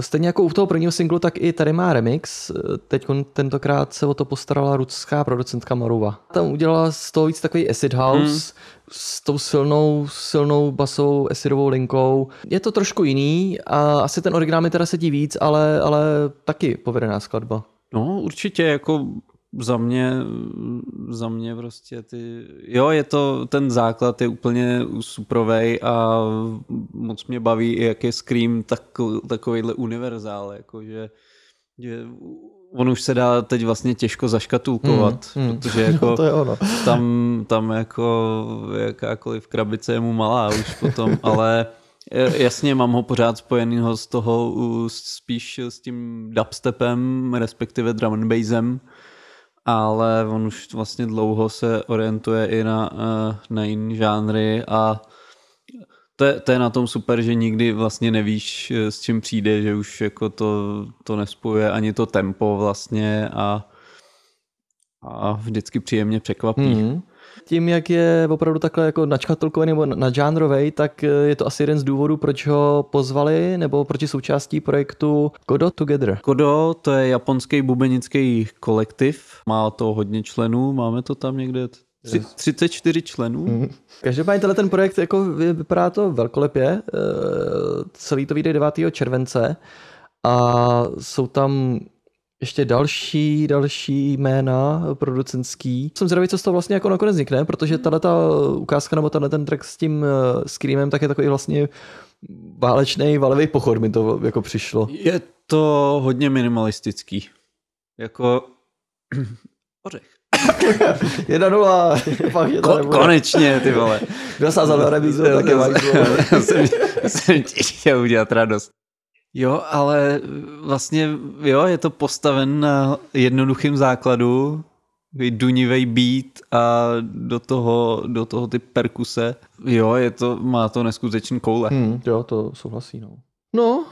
stejně jako u toho prvního singlu, tak i tady má remix. Eh, Teď tentokrát se o to postarala ruská producentka Maruva. Tam udělala z toho víc takový acid house Hmm. s tou silnou, silnou basovou acidovou linkou. Je to trošku jiný a asi ten originál mi teda sedí víc, ale, ale taky povedená skladba. No, určitě jako za mě, za mě prostě ty, jo, je to, ten základ je úplně suprovej a moc mě baví i jak je Scream tak, takovejhle univerzál, jakože, že on už se dá teď vlastně těžko zaškatulkovat, Hmm, hmm. protože jako No to je ono. tam, tam jako jakákoliv krabice je mu malá už potom, ale jasně mám ho pořád spojenýho z toho spíš s tím dubstepem, respektive drum and bassem, ale on už vlastně dlouho se orientuje i na, eh, na jiný žánry a to je, to je na tom super, že nikdy vlastně nevíš, eh, s čím přijde, že už jako to, to nespojuje ani to tempo vlastně a, a vždycky příjemně překvapí. Mm. Tím, jak je opravdu takhle jako načkatulkovaný nebo nadžánrovej, tak eh, je to asi jeden z důvodů, proč ho pozvali, nebo proč je součástí projektu Godot Together. Kodo, to je japonský bubenický kolektiv, má to hodně členů, máme to tam někde, tři, 34 členů. Mhm. Každopádně tenhle ten projekt jako vy- vypadá to velkolepě, eh, celý to vyjde 9. července a jsou tam ještě další, další jména producentský. Jsem zvědavý, co z toho vlastně jako nakonec vznikne, protože tahle ta ukázka nebo tenhle ten track s tím eh, Screamem tak je takový vlastně válečný valevý pochod mi to jako přišlo. Je to hodně minimalistický. Jako ořech. Jedna nula, fakt je to Ko- nebude. konečně, ty vole. Kdo sázal na remízu, tak je jsem, jsem ti chtěl udělat radost. Jo, ale vlastně, jo, je to postaven na jednoduchým základu, dunivý beat a do toho, do toho ty perkuse. Jo, je to, má to neskutečný koule. Hmm, jo, to souhlasí, no. No,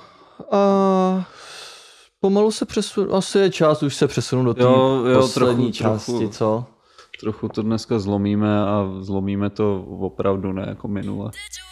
a pomalu se přesunu, asi je čas už se přesunu do té poslední trochu, části, trochu. co? Trochu to dneska zlomíme a zlomíme to opravdu ne jako minule. Did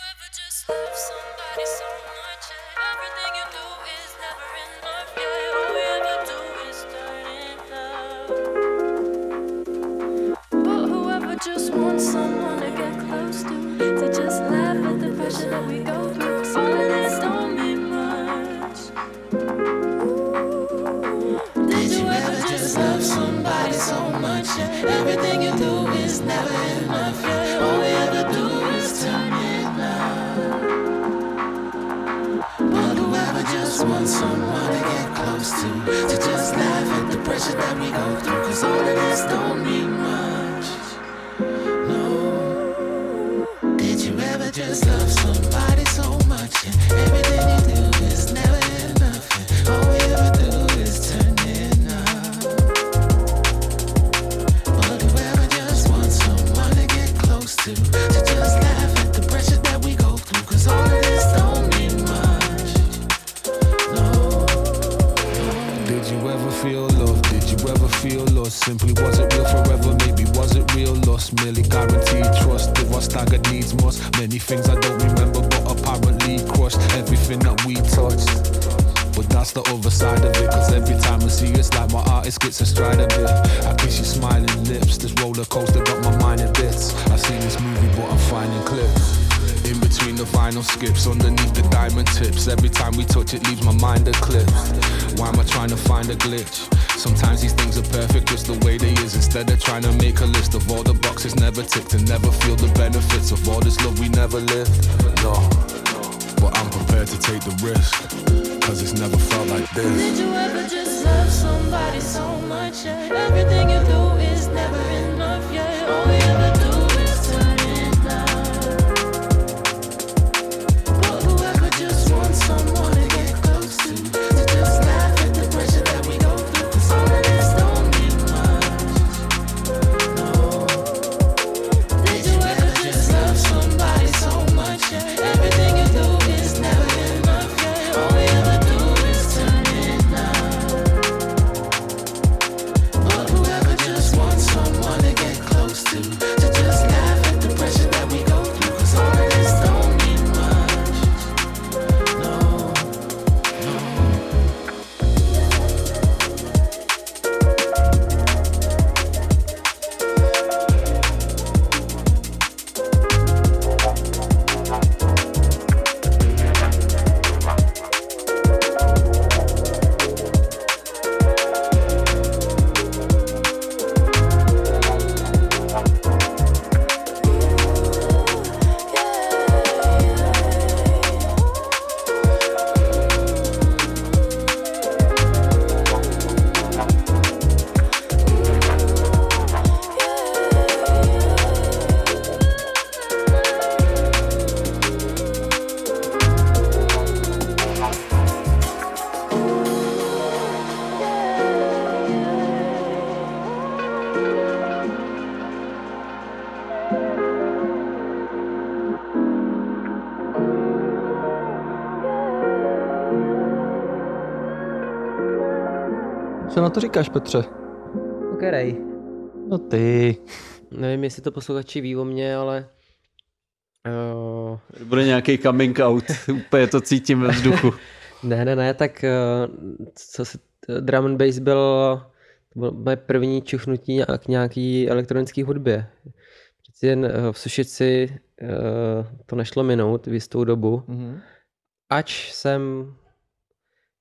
ticked and never feel the benefits of all this love we never lived. No, but I'm prepared to take the risk. Cause it's never felt like this. Did you ever just love somebody so much? Na to říkáš, Petře? Okay. No ty. Nevím, jestli to posluchači ví o mě, ale uh, Bude nějaký coming out, úplně to cítím ve vzduchu. Ne, ne, ne, tak eh, co se drum and bass byl, to bylo moje první čuchnutí k nějaký elektronické hudbě. Přeci jen eh, v Sušici eh, to nešlo minout v jistou dobu. Mhm. Ač jsem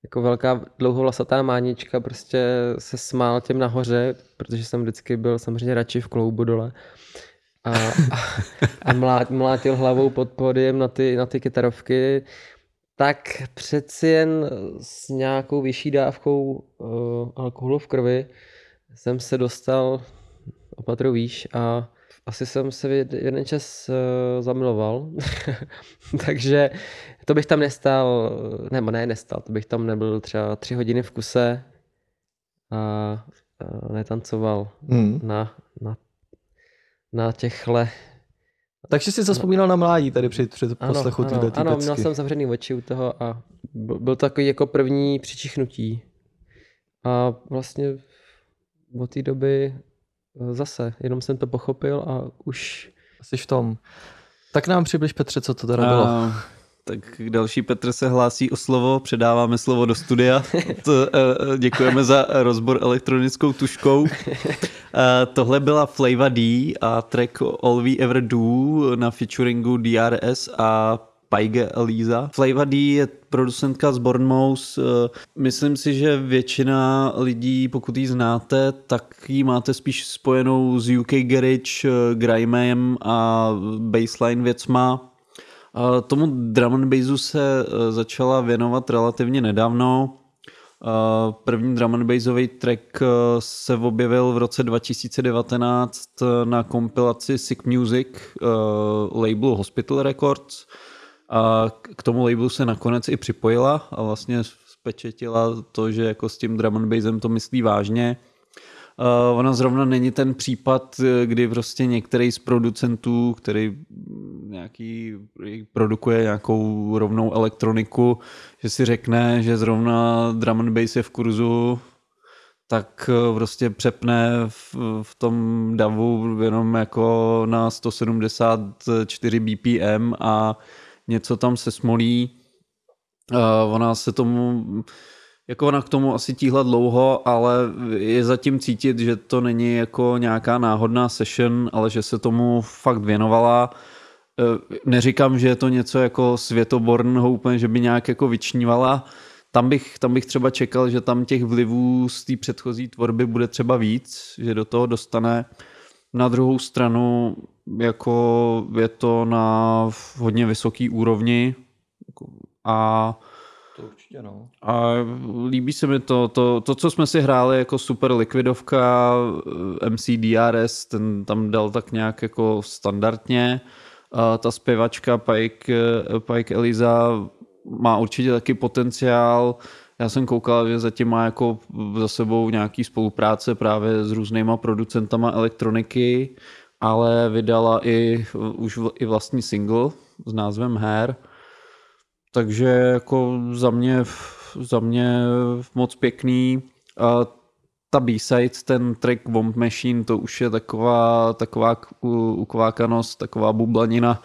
jako velká dlouhovlasatá mánička prostě se smál těm nahoře, protože jsem vždycky byl samozřejmě radši v kloubu dole. A, a, a mlá- mlátil hlavou pod pódiem na ty, na ty kytarovky, tak přeci jen s nějakou vyšší dávkou uh, alkoholu v krvi jsem se dostal opatru výš a asi jsem se v jed- jeden čas uh, zamiloval. Takže to bych tam nestal, nebo ne nestal, to bych tam nebyl třeba tři hodiny v kuse a, a netancoval Hmm. na, na, na těchhle Takže jsi zaspomínal na mládí tady při, při ano, poslechu ano, ano, pecky. měl jsem zavřený oči u toho a byl, byl to takový jako první přičichnutí. A vlastně od té doby eh, zase, jenom jsem to pochopil a už Jsi v tom. Tak nám přibliž, Petře, co to teda bylo. A, tak další Petr se hlásí o slovo, předáváme slovo do studia. To, eh, eh, děkujeme za rozbor elektronickou tuškou. Eh, Tohle byla Flava D a track All We Ever Do na featuringu DRS a Paige Eliza. Flava D je producentka z Bournemouth. Eh, Myslím si, že většina lidí, pokud ji znáte, tak ji máte spíš spojenou s UK Garage, eh, Grimem a baseline věcma. Tomu drum and bassu se eh, začala věnovat relativně nedávno. První drum and bassový track se objevil v roce 2019 na kompilaci Sick Music labelu Hospital Records. A k- tomu labelu se nakonec i připojila a vlastně spečetila to, že jako s tím drum and bassem to myslí vážně. Uh, ona zrovna není ten případ, kdy prostě některý z producentů, který nějaký produkuje nějakou rovnou elektroniku, že si řekne, že zrovna drum and bass je v kurzu, tak eh, prostě přepne v, v tom davu jenom jako na 174 BPM a něco tam se smolí. Uh, ona se tomu, jako ona k tomu asi tíhla dlouho, ale je zatím cítit, že to není jako nějaká náhodná session, ale že se tomu fakt věnovala. Uh, neříkám, že je to něco jako světoborného úplně, že by nějak jako vyčnívala, tam bych, tam bych třeba čekal, že tam těch vlivů z té předchozí tvorby bude třeba víc, že do toho dostane. Na druhou stranu jako je to na hodně vysoký úrovni a To určitě no. a líbí se mi to, to, to, co jsme si hráli jako super likvidovka, eh, MCDRS, ten tam dal tak nějak jako standardně. A ta zpěvačka Pike, eh, Pike Eliza má určitě taky potenciál. Já jsem koukal, že zatím má jako za sebou nějaký spolupráce právě s různýma producentama elektroniky, ale vydala i už i vlastní single s názvem Hair. Takže jako za mě, za mě moc pěkný. A ta B-side, ten track Womp Machine, to už je taková, taková ukvákanost, taková bublanina.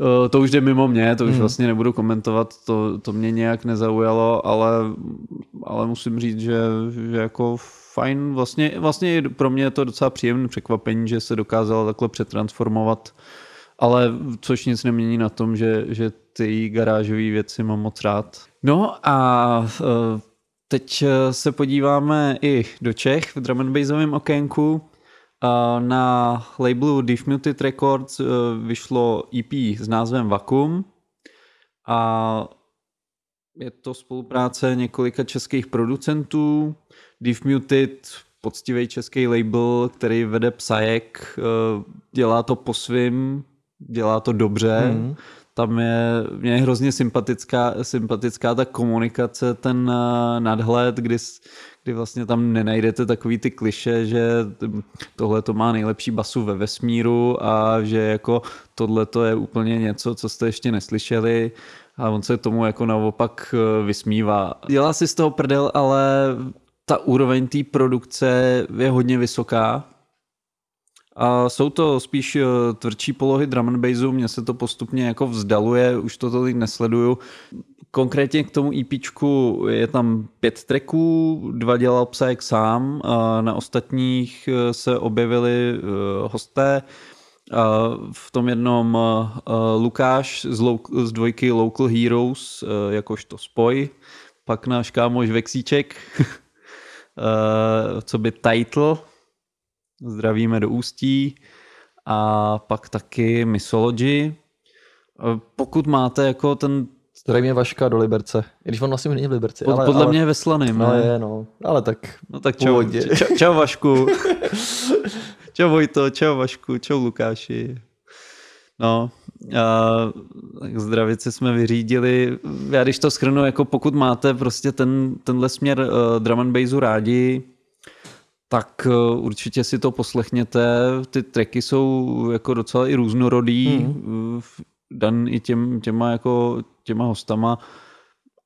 Eh, To už jde mimo mě, to už Hmm. vlastně nebudu komentovat, to, to mě nějak nezaujalo, ale, ale musím říct, že, že jako fajn, vlastně, vlastně pro mě je to docela příjemné překvapení, že se dokázala takhle přetransformovat, ale což nic nemění na tom, že, že ty garážové věci mám moc rád. No a eh, teď eh, se podíváme i do Čech v drum and okénku. A Na labelu Diffmuted Records vyšlo EP s názvem Vakuum a je to spolupráce několika českých producentů. Diffmuted, poctivý český label, který vede Psajek, eh, dělá to po svým, dělá to dobře. Mhm. Tam je, mě je hrozně sympatická, sympatická ta komunikace, ten eh, nadhled, kdy, kdy vlastně tam nenajdete takový ty kliše, že tohle to má nejlepší basu ve vesmíru a že jako tohle to je úplně něco, co jste ještě neslyšeli a on se tomu jako naopak eh, vysmívá. Dělá si z toho prdel, ale ta úroveň té produkce je hodně vysoká. A jsou to spíš eh, tvrdší polohy drum and bassu, mně se to postupně jako vzdaluje, už to tolik nesleduju. Konkrétně k tomu EPčku je tam pět tracků, dva dělal Psajek sám, a na ostatních eh, se objevili eh, hosté. A v tom jednom Lukáš z, lo- z dvojky Local Heroes, jakožto spoj, pak náš kámoš Vexíček, co by title, zdravíme do Ústí, a pak taky Mythology. Eh, Pokud máte jako ten, Zdravím Vaška do Liberce. I když on vlastně není v Liberci. pod, ale, podle ale, mě je ve Slaným, No ne? je, no. Ale tak No tak čau, čau, čau Vašku. čau Vojto, čau Vašku, čau Lukáši. No, a tak zdravici jsme vyřídili. Já když to schrnu, jako pokud máte prostě ten, tenhle směr uh, drum and bassu rádi, tak uh, určitě si to poslechněte. Ty tracky jsou jako docela i různorodý, mm. dan i těm, těma jako těma hostama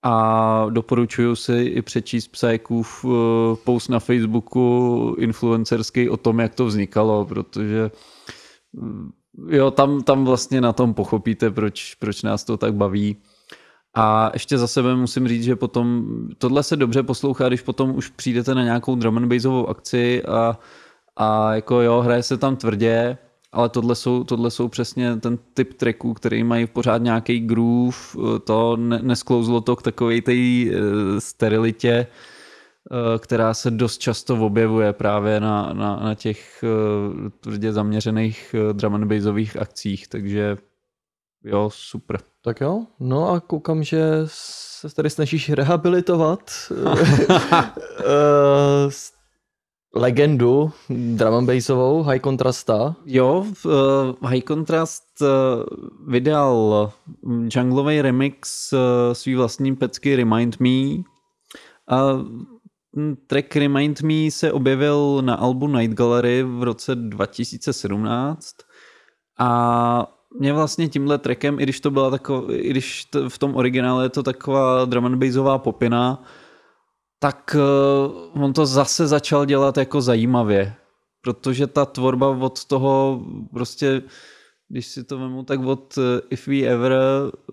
a doporučuju si i přečíst Psajkův uh, post na Facebooku influencerský o tom, jak to vznikalo, protože mm, jo, tam, tam vlastně na tom pochopíte, proč, proč nás to tak baví. A ještě za sebe musím říct, že potom tohle se dobře poslouchá, když potom už přijdete na nějakou drum and bassovou akci a, a jako jo, hraje se tam tvrdě, ale tohle jsou, tohle jsou přesně ten typ tracků, který mají pořád nějaký groove, to ne, nesklouzlo to k takové té eh, sterilitě, která se dost často objevuje právě na, na, na těch eh, tvrdě zaměřených eh, drum and bassových akcích, takže jo, super. Tak jo, no a koukám, že se tady snažíš rehabilitovat eh, legendu drum and bassovou, High Contrasta. Jo, uh, High Contrast uh, vydal junglový remix uh, svý vlastní pecky Remind Me. A track Remind Me se objevil na albu Night Gallery v roce 2017 a mě vlastně tímhle trackem, i když to byla taková, i když to, v tom originále je to taková drum and bassová popina, tak uh, on to zase začal dělat jako zajímavě, protože ta tvorba od toho prostě, když si to vemu, tak od eh, If We Ever eh,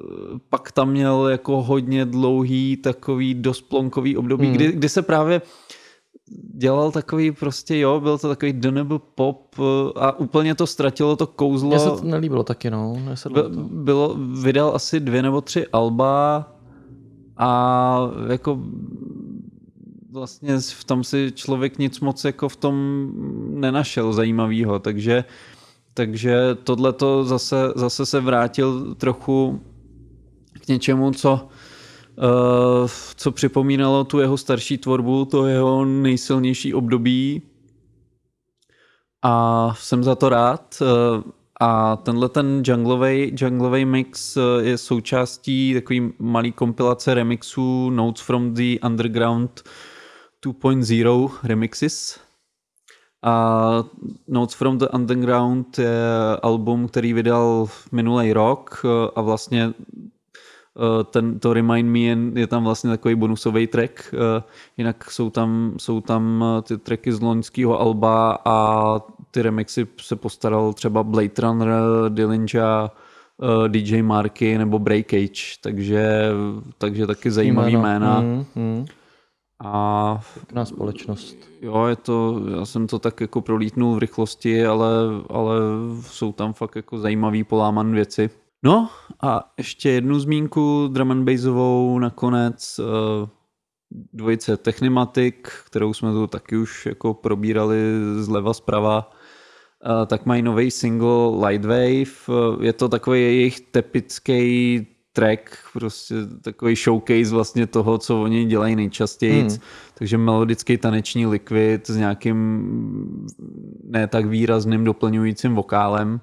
pak tam měl jako hodně dlouhý takový dost plonkový období, Hmm. kdy, kdy se právě dělal takový prostě, jo, byl to takový do nebo pop eh, a úplně to ztratilo to kouzlo. Mně se to nelíbilo taky, no. By- to. bylo, vydal asi dvě nebo tři alba a jako vlastně v tom si člověk nic moc jako v tom nenašel zajímavého, takže takže tohle to zase, zase se vrátil trochu k něčemu, co Uh, co připomínalo tu jeho starší tvorbu, to jeho nejsilnější období a jsem za to rád. Uh, a tenhle ten junglovej, junglovej mix uh, je součástí takový malý kompilace remixů Notes from the Underground 2.0 remixes. A Notes from the Underground je album, který vydal minulý rok uh, a vlastně Uh, ten, to Remind Me je, je tam vlastně takový bonusový track, uh, jinak jsou tam, jsou tam ty tracky z loňského alba a ty remixy se postaral třeba Blade Runner, Dillinger, DJ Marky nebo Breakage, takže, takže taky zajímavý jména. Mm, mm. A Pěkná společnost. jo, je to, já jsem to tak jako prolítnul v rychlosti, ale, ale jsou tam fakt jako zajímavý poláman věci. No a ještě jednu zmínku drum and bassovou nakonec eh, dvojice Technimatic, kterou jsme tu taky už jako probírali zleva zprava, eh, tak mají nový single Lightwave. Eh, Je to takový jejich typický track, prostě takový showcase vlastně toho, co oni dělají nejčastěji. Hmm. Takže melodický taneční likvid s nějakým ne tak výrazným doplňujícím vokálem.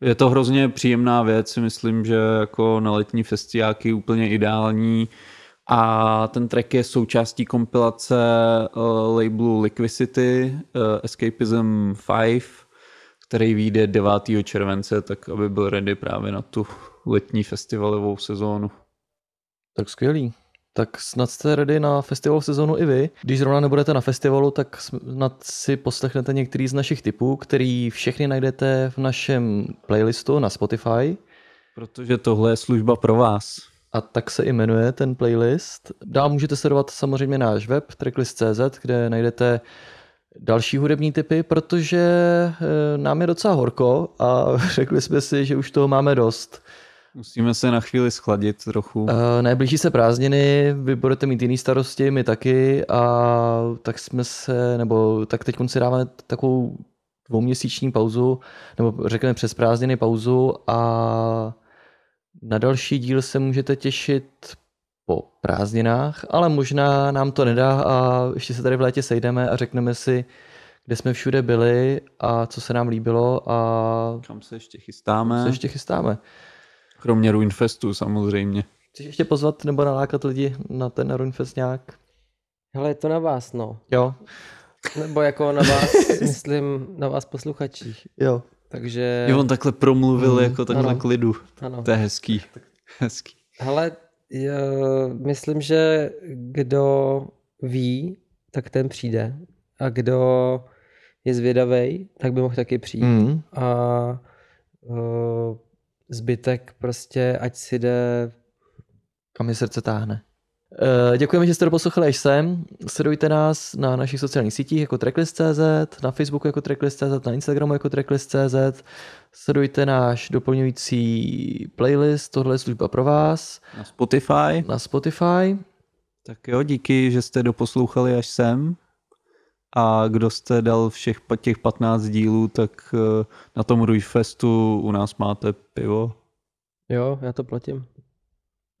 Je to hrozně příjemná věc, myslím, že jako na letní festiáky úplně ideální. A ten track je součástí kompilace uh, labelu Liquidity uh, Escapism 5, který vyjde 9. července, tak aby byl ready právě na tu letní festivalovou sezónu. Tak skvělý. Tak snad jste ready na festival sezónu i vy. Když zrovna nebudete na festivalu, tak snad si poslechnete některý z našich typů, který všechny najdete v našem playlistu na Spotify. Protože tohle je služba pro vás. A tak se i jmenuje ten playlist. Dál můžete sledovat samozřejmě náš web tracklist.cz, kde najdete další hudební typy, protože eh, nám je docela horko a řekli jsme si, že už toho máme dost. Musíme se na chvíli schladit trochu. Uh, neblíží se prázdniny, vy budete mít jiný starosti, my taky a tak jsme se, nebo tak teď si dáváme takovou dvouměsíční pauzu, nebo řekněme přes prázdniny pauzu a na další díl se můžete těšit po prázdninách, ale možná nám to nedá a ještě se tady v létě sejdeme a řekneme si, kde jsme všude byli a co se nám líbilo a Kam se ještě chystáme? co ještě chystáme. Kromě Ruinfestu samozřejmě. Chceš ještě pozvat nebo nalákat lidi na ten Runfest nějak? Hele, je to na vás, no. Jo, Nebo jako na vás, myslím, na vás posluchačích. jo. Takže, Jo, on takhle promluvil Mm, jako takhle ano. klidu. ano. To je hezký. Hezký. Hele, já myslím, že kdo ví, tak ten přijde. A kdo je zvědavý, tak by mohl taky přijít. Mm. A uh, zbytek prostě, ať si jde Kam je srdce táhne. Uh, děkujeme, že jste doposlouchali až sem. Sledujte nás na našich sociálních sítích jako Tracklist.cz, na Facebooku jako Tracklist.cz, na Instagramu jako Tracklist.cz. Sledujte náš doplňující playlist, tohle je služba pro vás, Na Spotify. na Spotify. Tak jo, díky, že jste doposlouchali až sem. A kdo jste dal všech těch 15 dílů, tak eh, na tom Ružfestu u nás máte pivo. Jo, já to platím.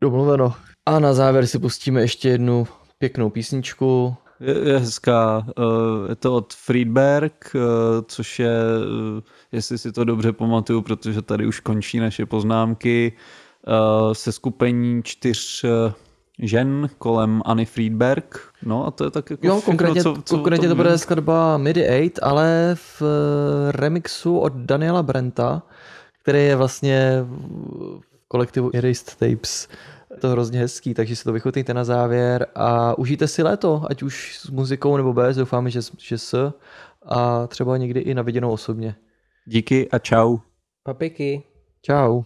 Domluveno. A na závěr si pustíme ještě jednu pěknou písničku. Je, je hezká. eh, Je to od Friedberg, eh, což je, jestli si to dobře pamatuju, protože tady už končí naše poznámky, eh, se skupení čtyř žen kolem Anny Friedberg. No a to je tak jako Jo, všechno, konkrétně, co, co konkrétně to bude vím. skladba MIDI 8, ale v eh, remixu od Daniela Brenta, který je vlastně v kolektivu Erased Tapes Je to hrozně hezký, takže si to vychutnejte na závěr a užijte si léto, ať už s muzikou nebo bez, doufáme, že, že s a třeba někdy i na viděnou osobně. Díky a čau. Papiky. Čau.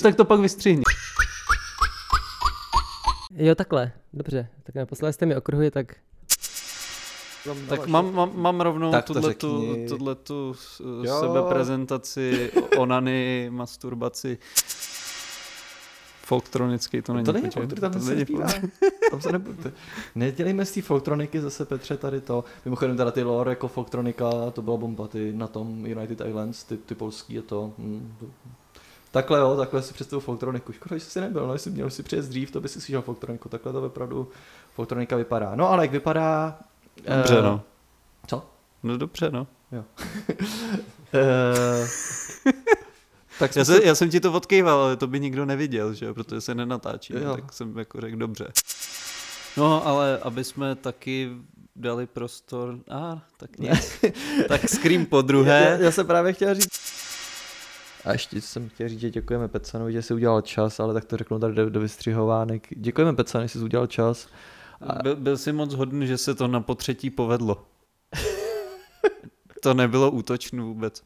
Když tak to pak vystřihni. Jo, takhle, dobře. Tak naposledy jste mi okruhy, tak Tak mám, mám, mám rovnou Tak tuhletu, tuhletu s- Jo. sebeprezentaci, onany, masturbaci. Folktronický to není. To není počkej, folktr, tam to se není Tam se nebudete. Nedělejme z té folktroniky zase Petře tady to. Mimochodem teda ty lore jako folktronika, to byla bomba, ty na tom United Islands, ty, ty polský je to. Hm, to. Takhle jo, takhle si představu folktroniku. Škoda, že jsi nebyl, no, jestli měl si přijet dřív, to by si slyšel folktroniku. Takhle to opravdu folktronika vypadá. No ale jak vypadá... Dobře, eh, no. Co? No dobře, no. Eh, tak Já, se, já jsem ti to odkýval, ale to by nikdo neviděl, že jo, protože se nenatáčí, Jo. tak jsem jako řekl dobře. No, ale aby jsme taky dali prostor, a ah, tak nic. tak Scream po Já, druhé. já jsem právě chtěl říct. A ještě jsem chtěl říct, že děkujeme Pecanovi, že si udělal čas, ale tak to řeknu tady do, do vystřihovánek. Děkujeme Pecanovi, že jsi udělal čas. Byl, byl si moc hodný, že se to na potřetí povedlo. to nebylo útočný vůbec.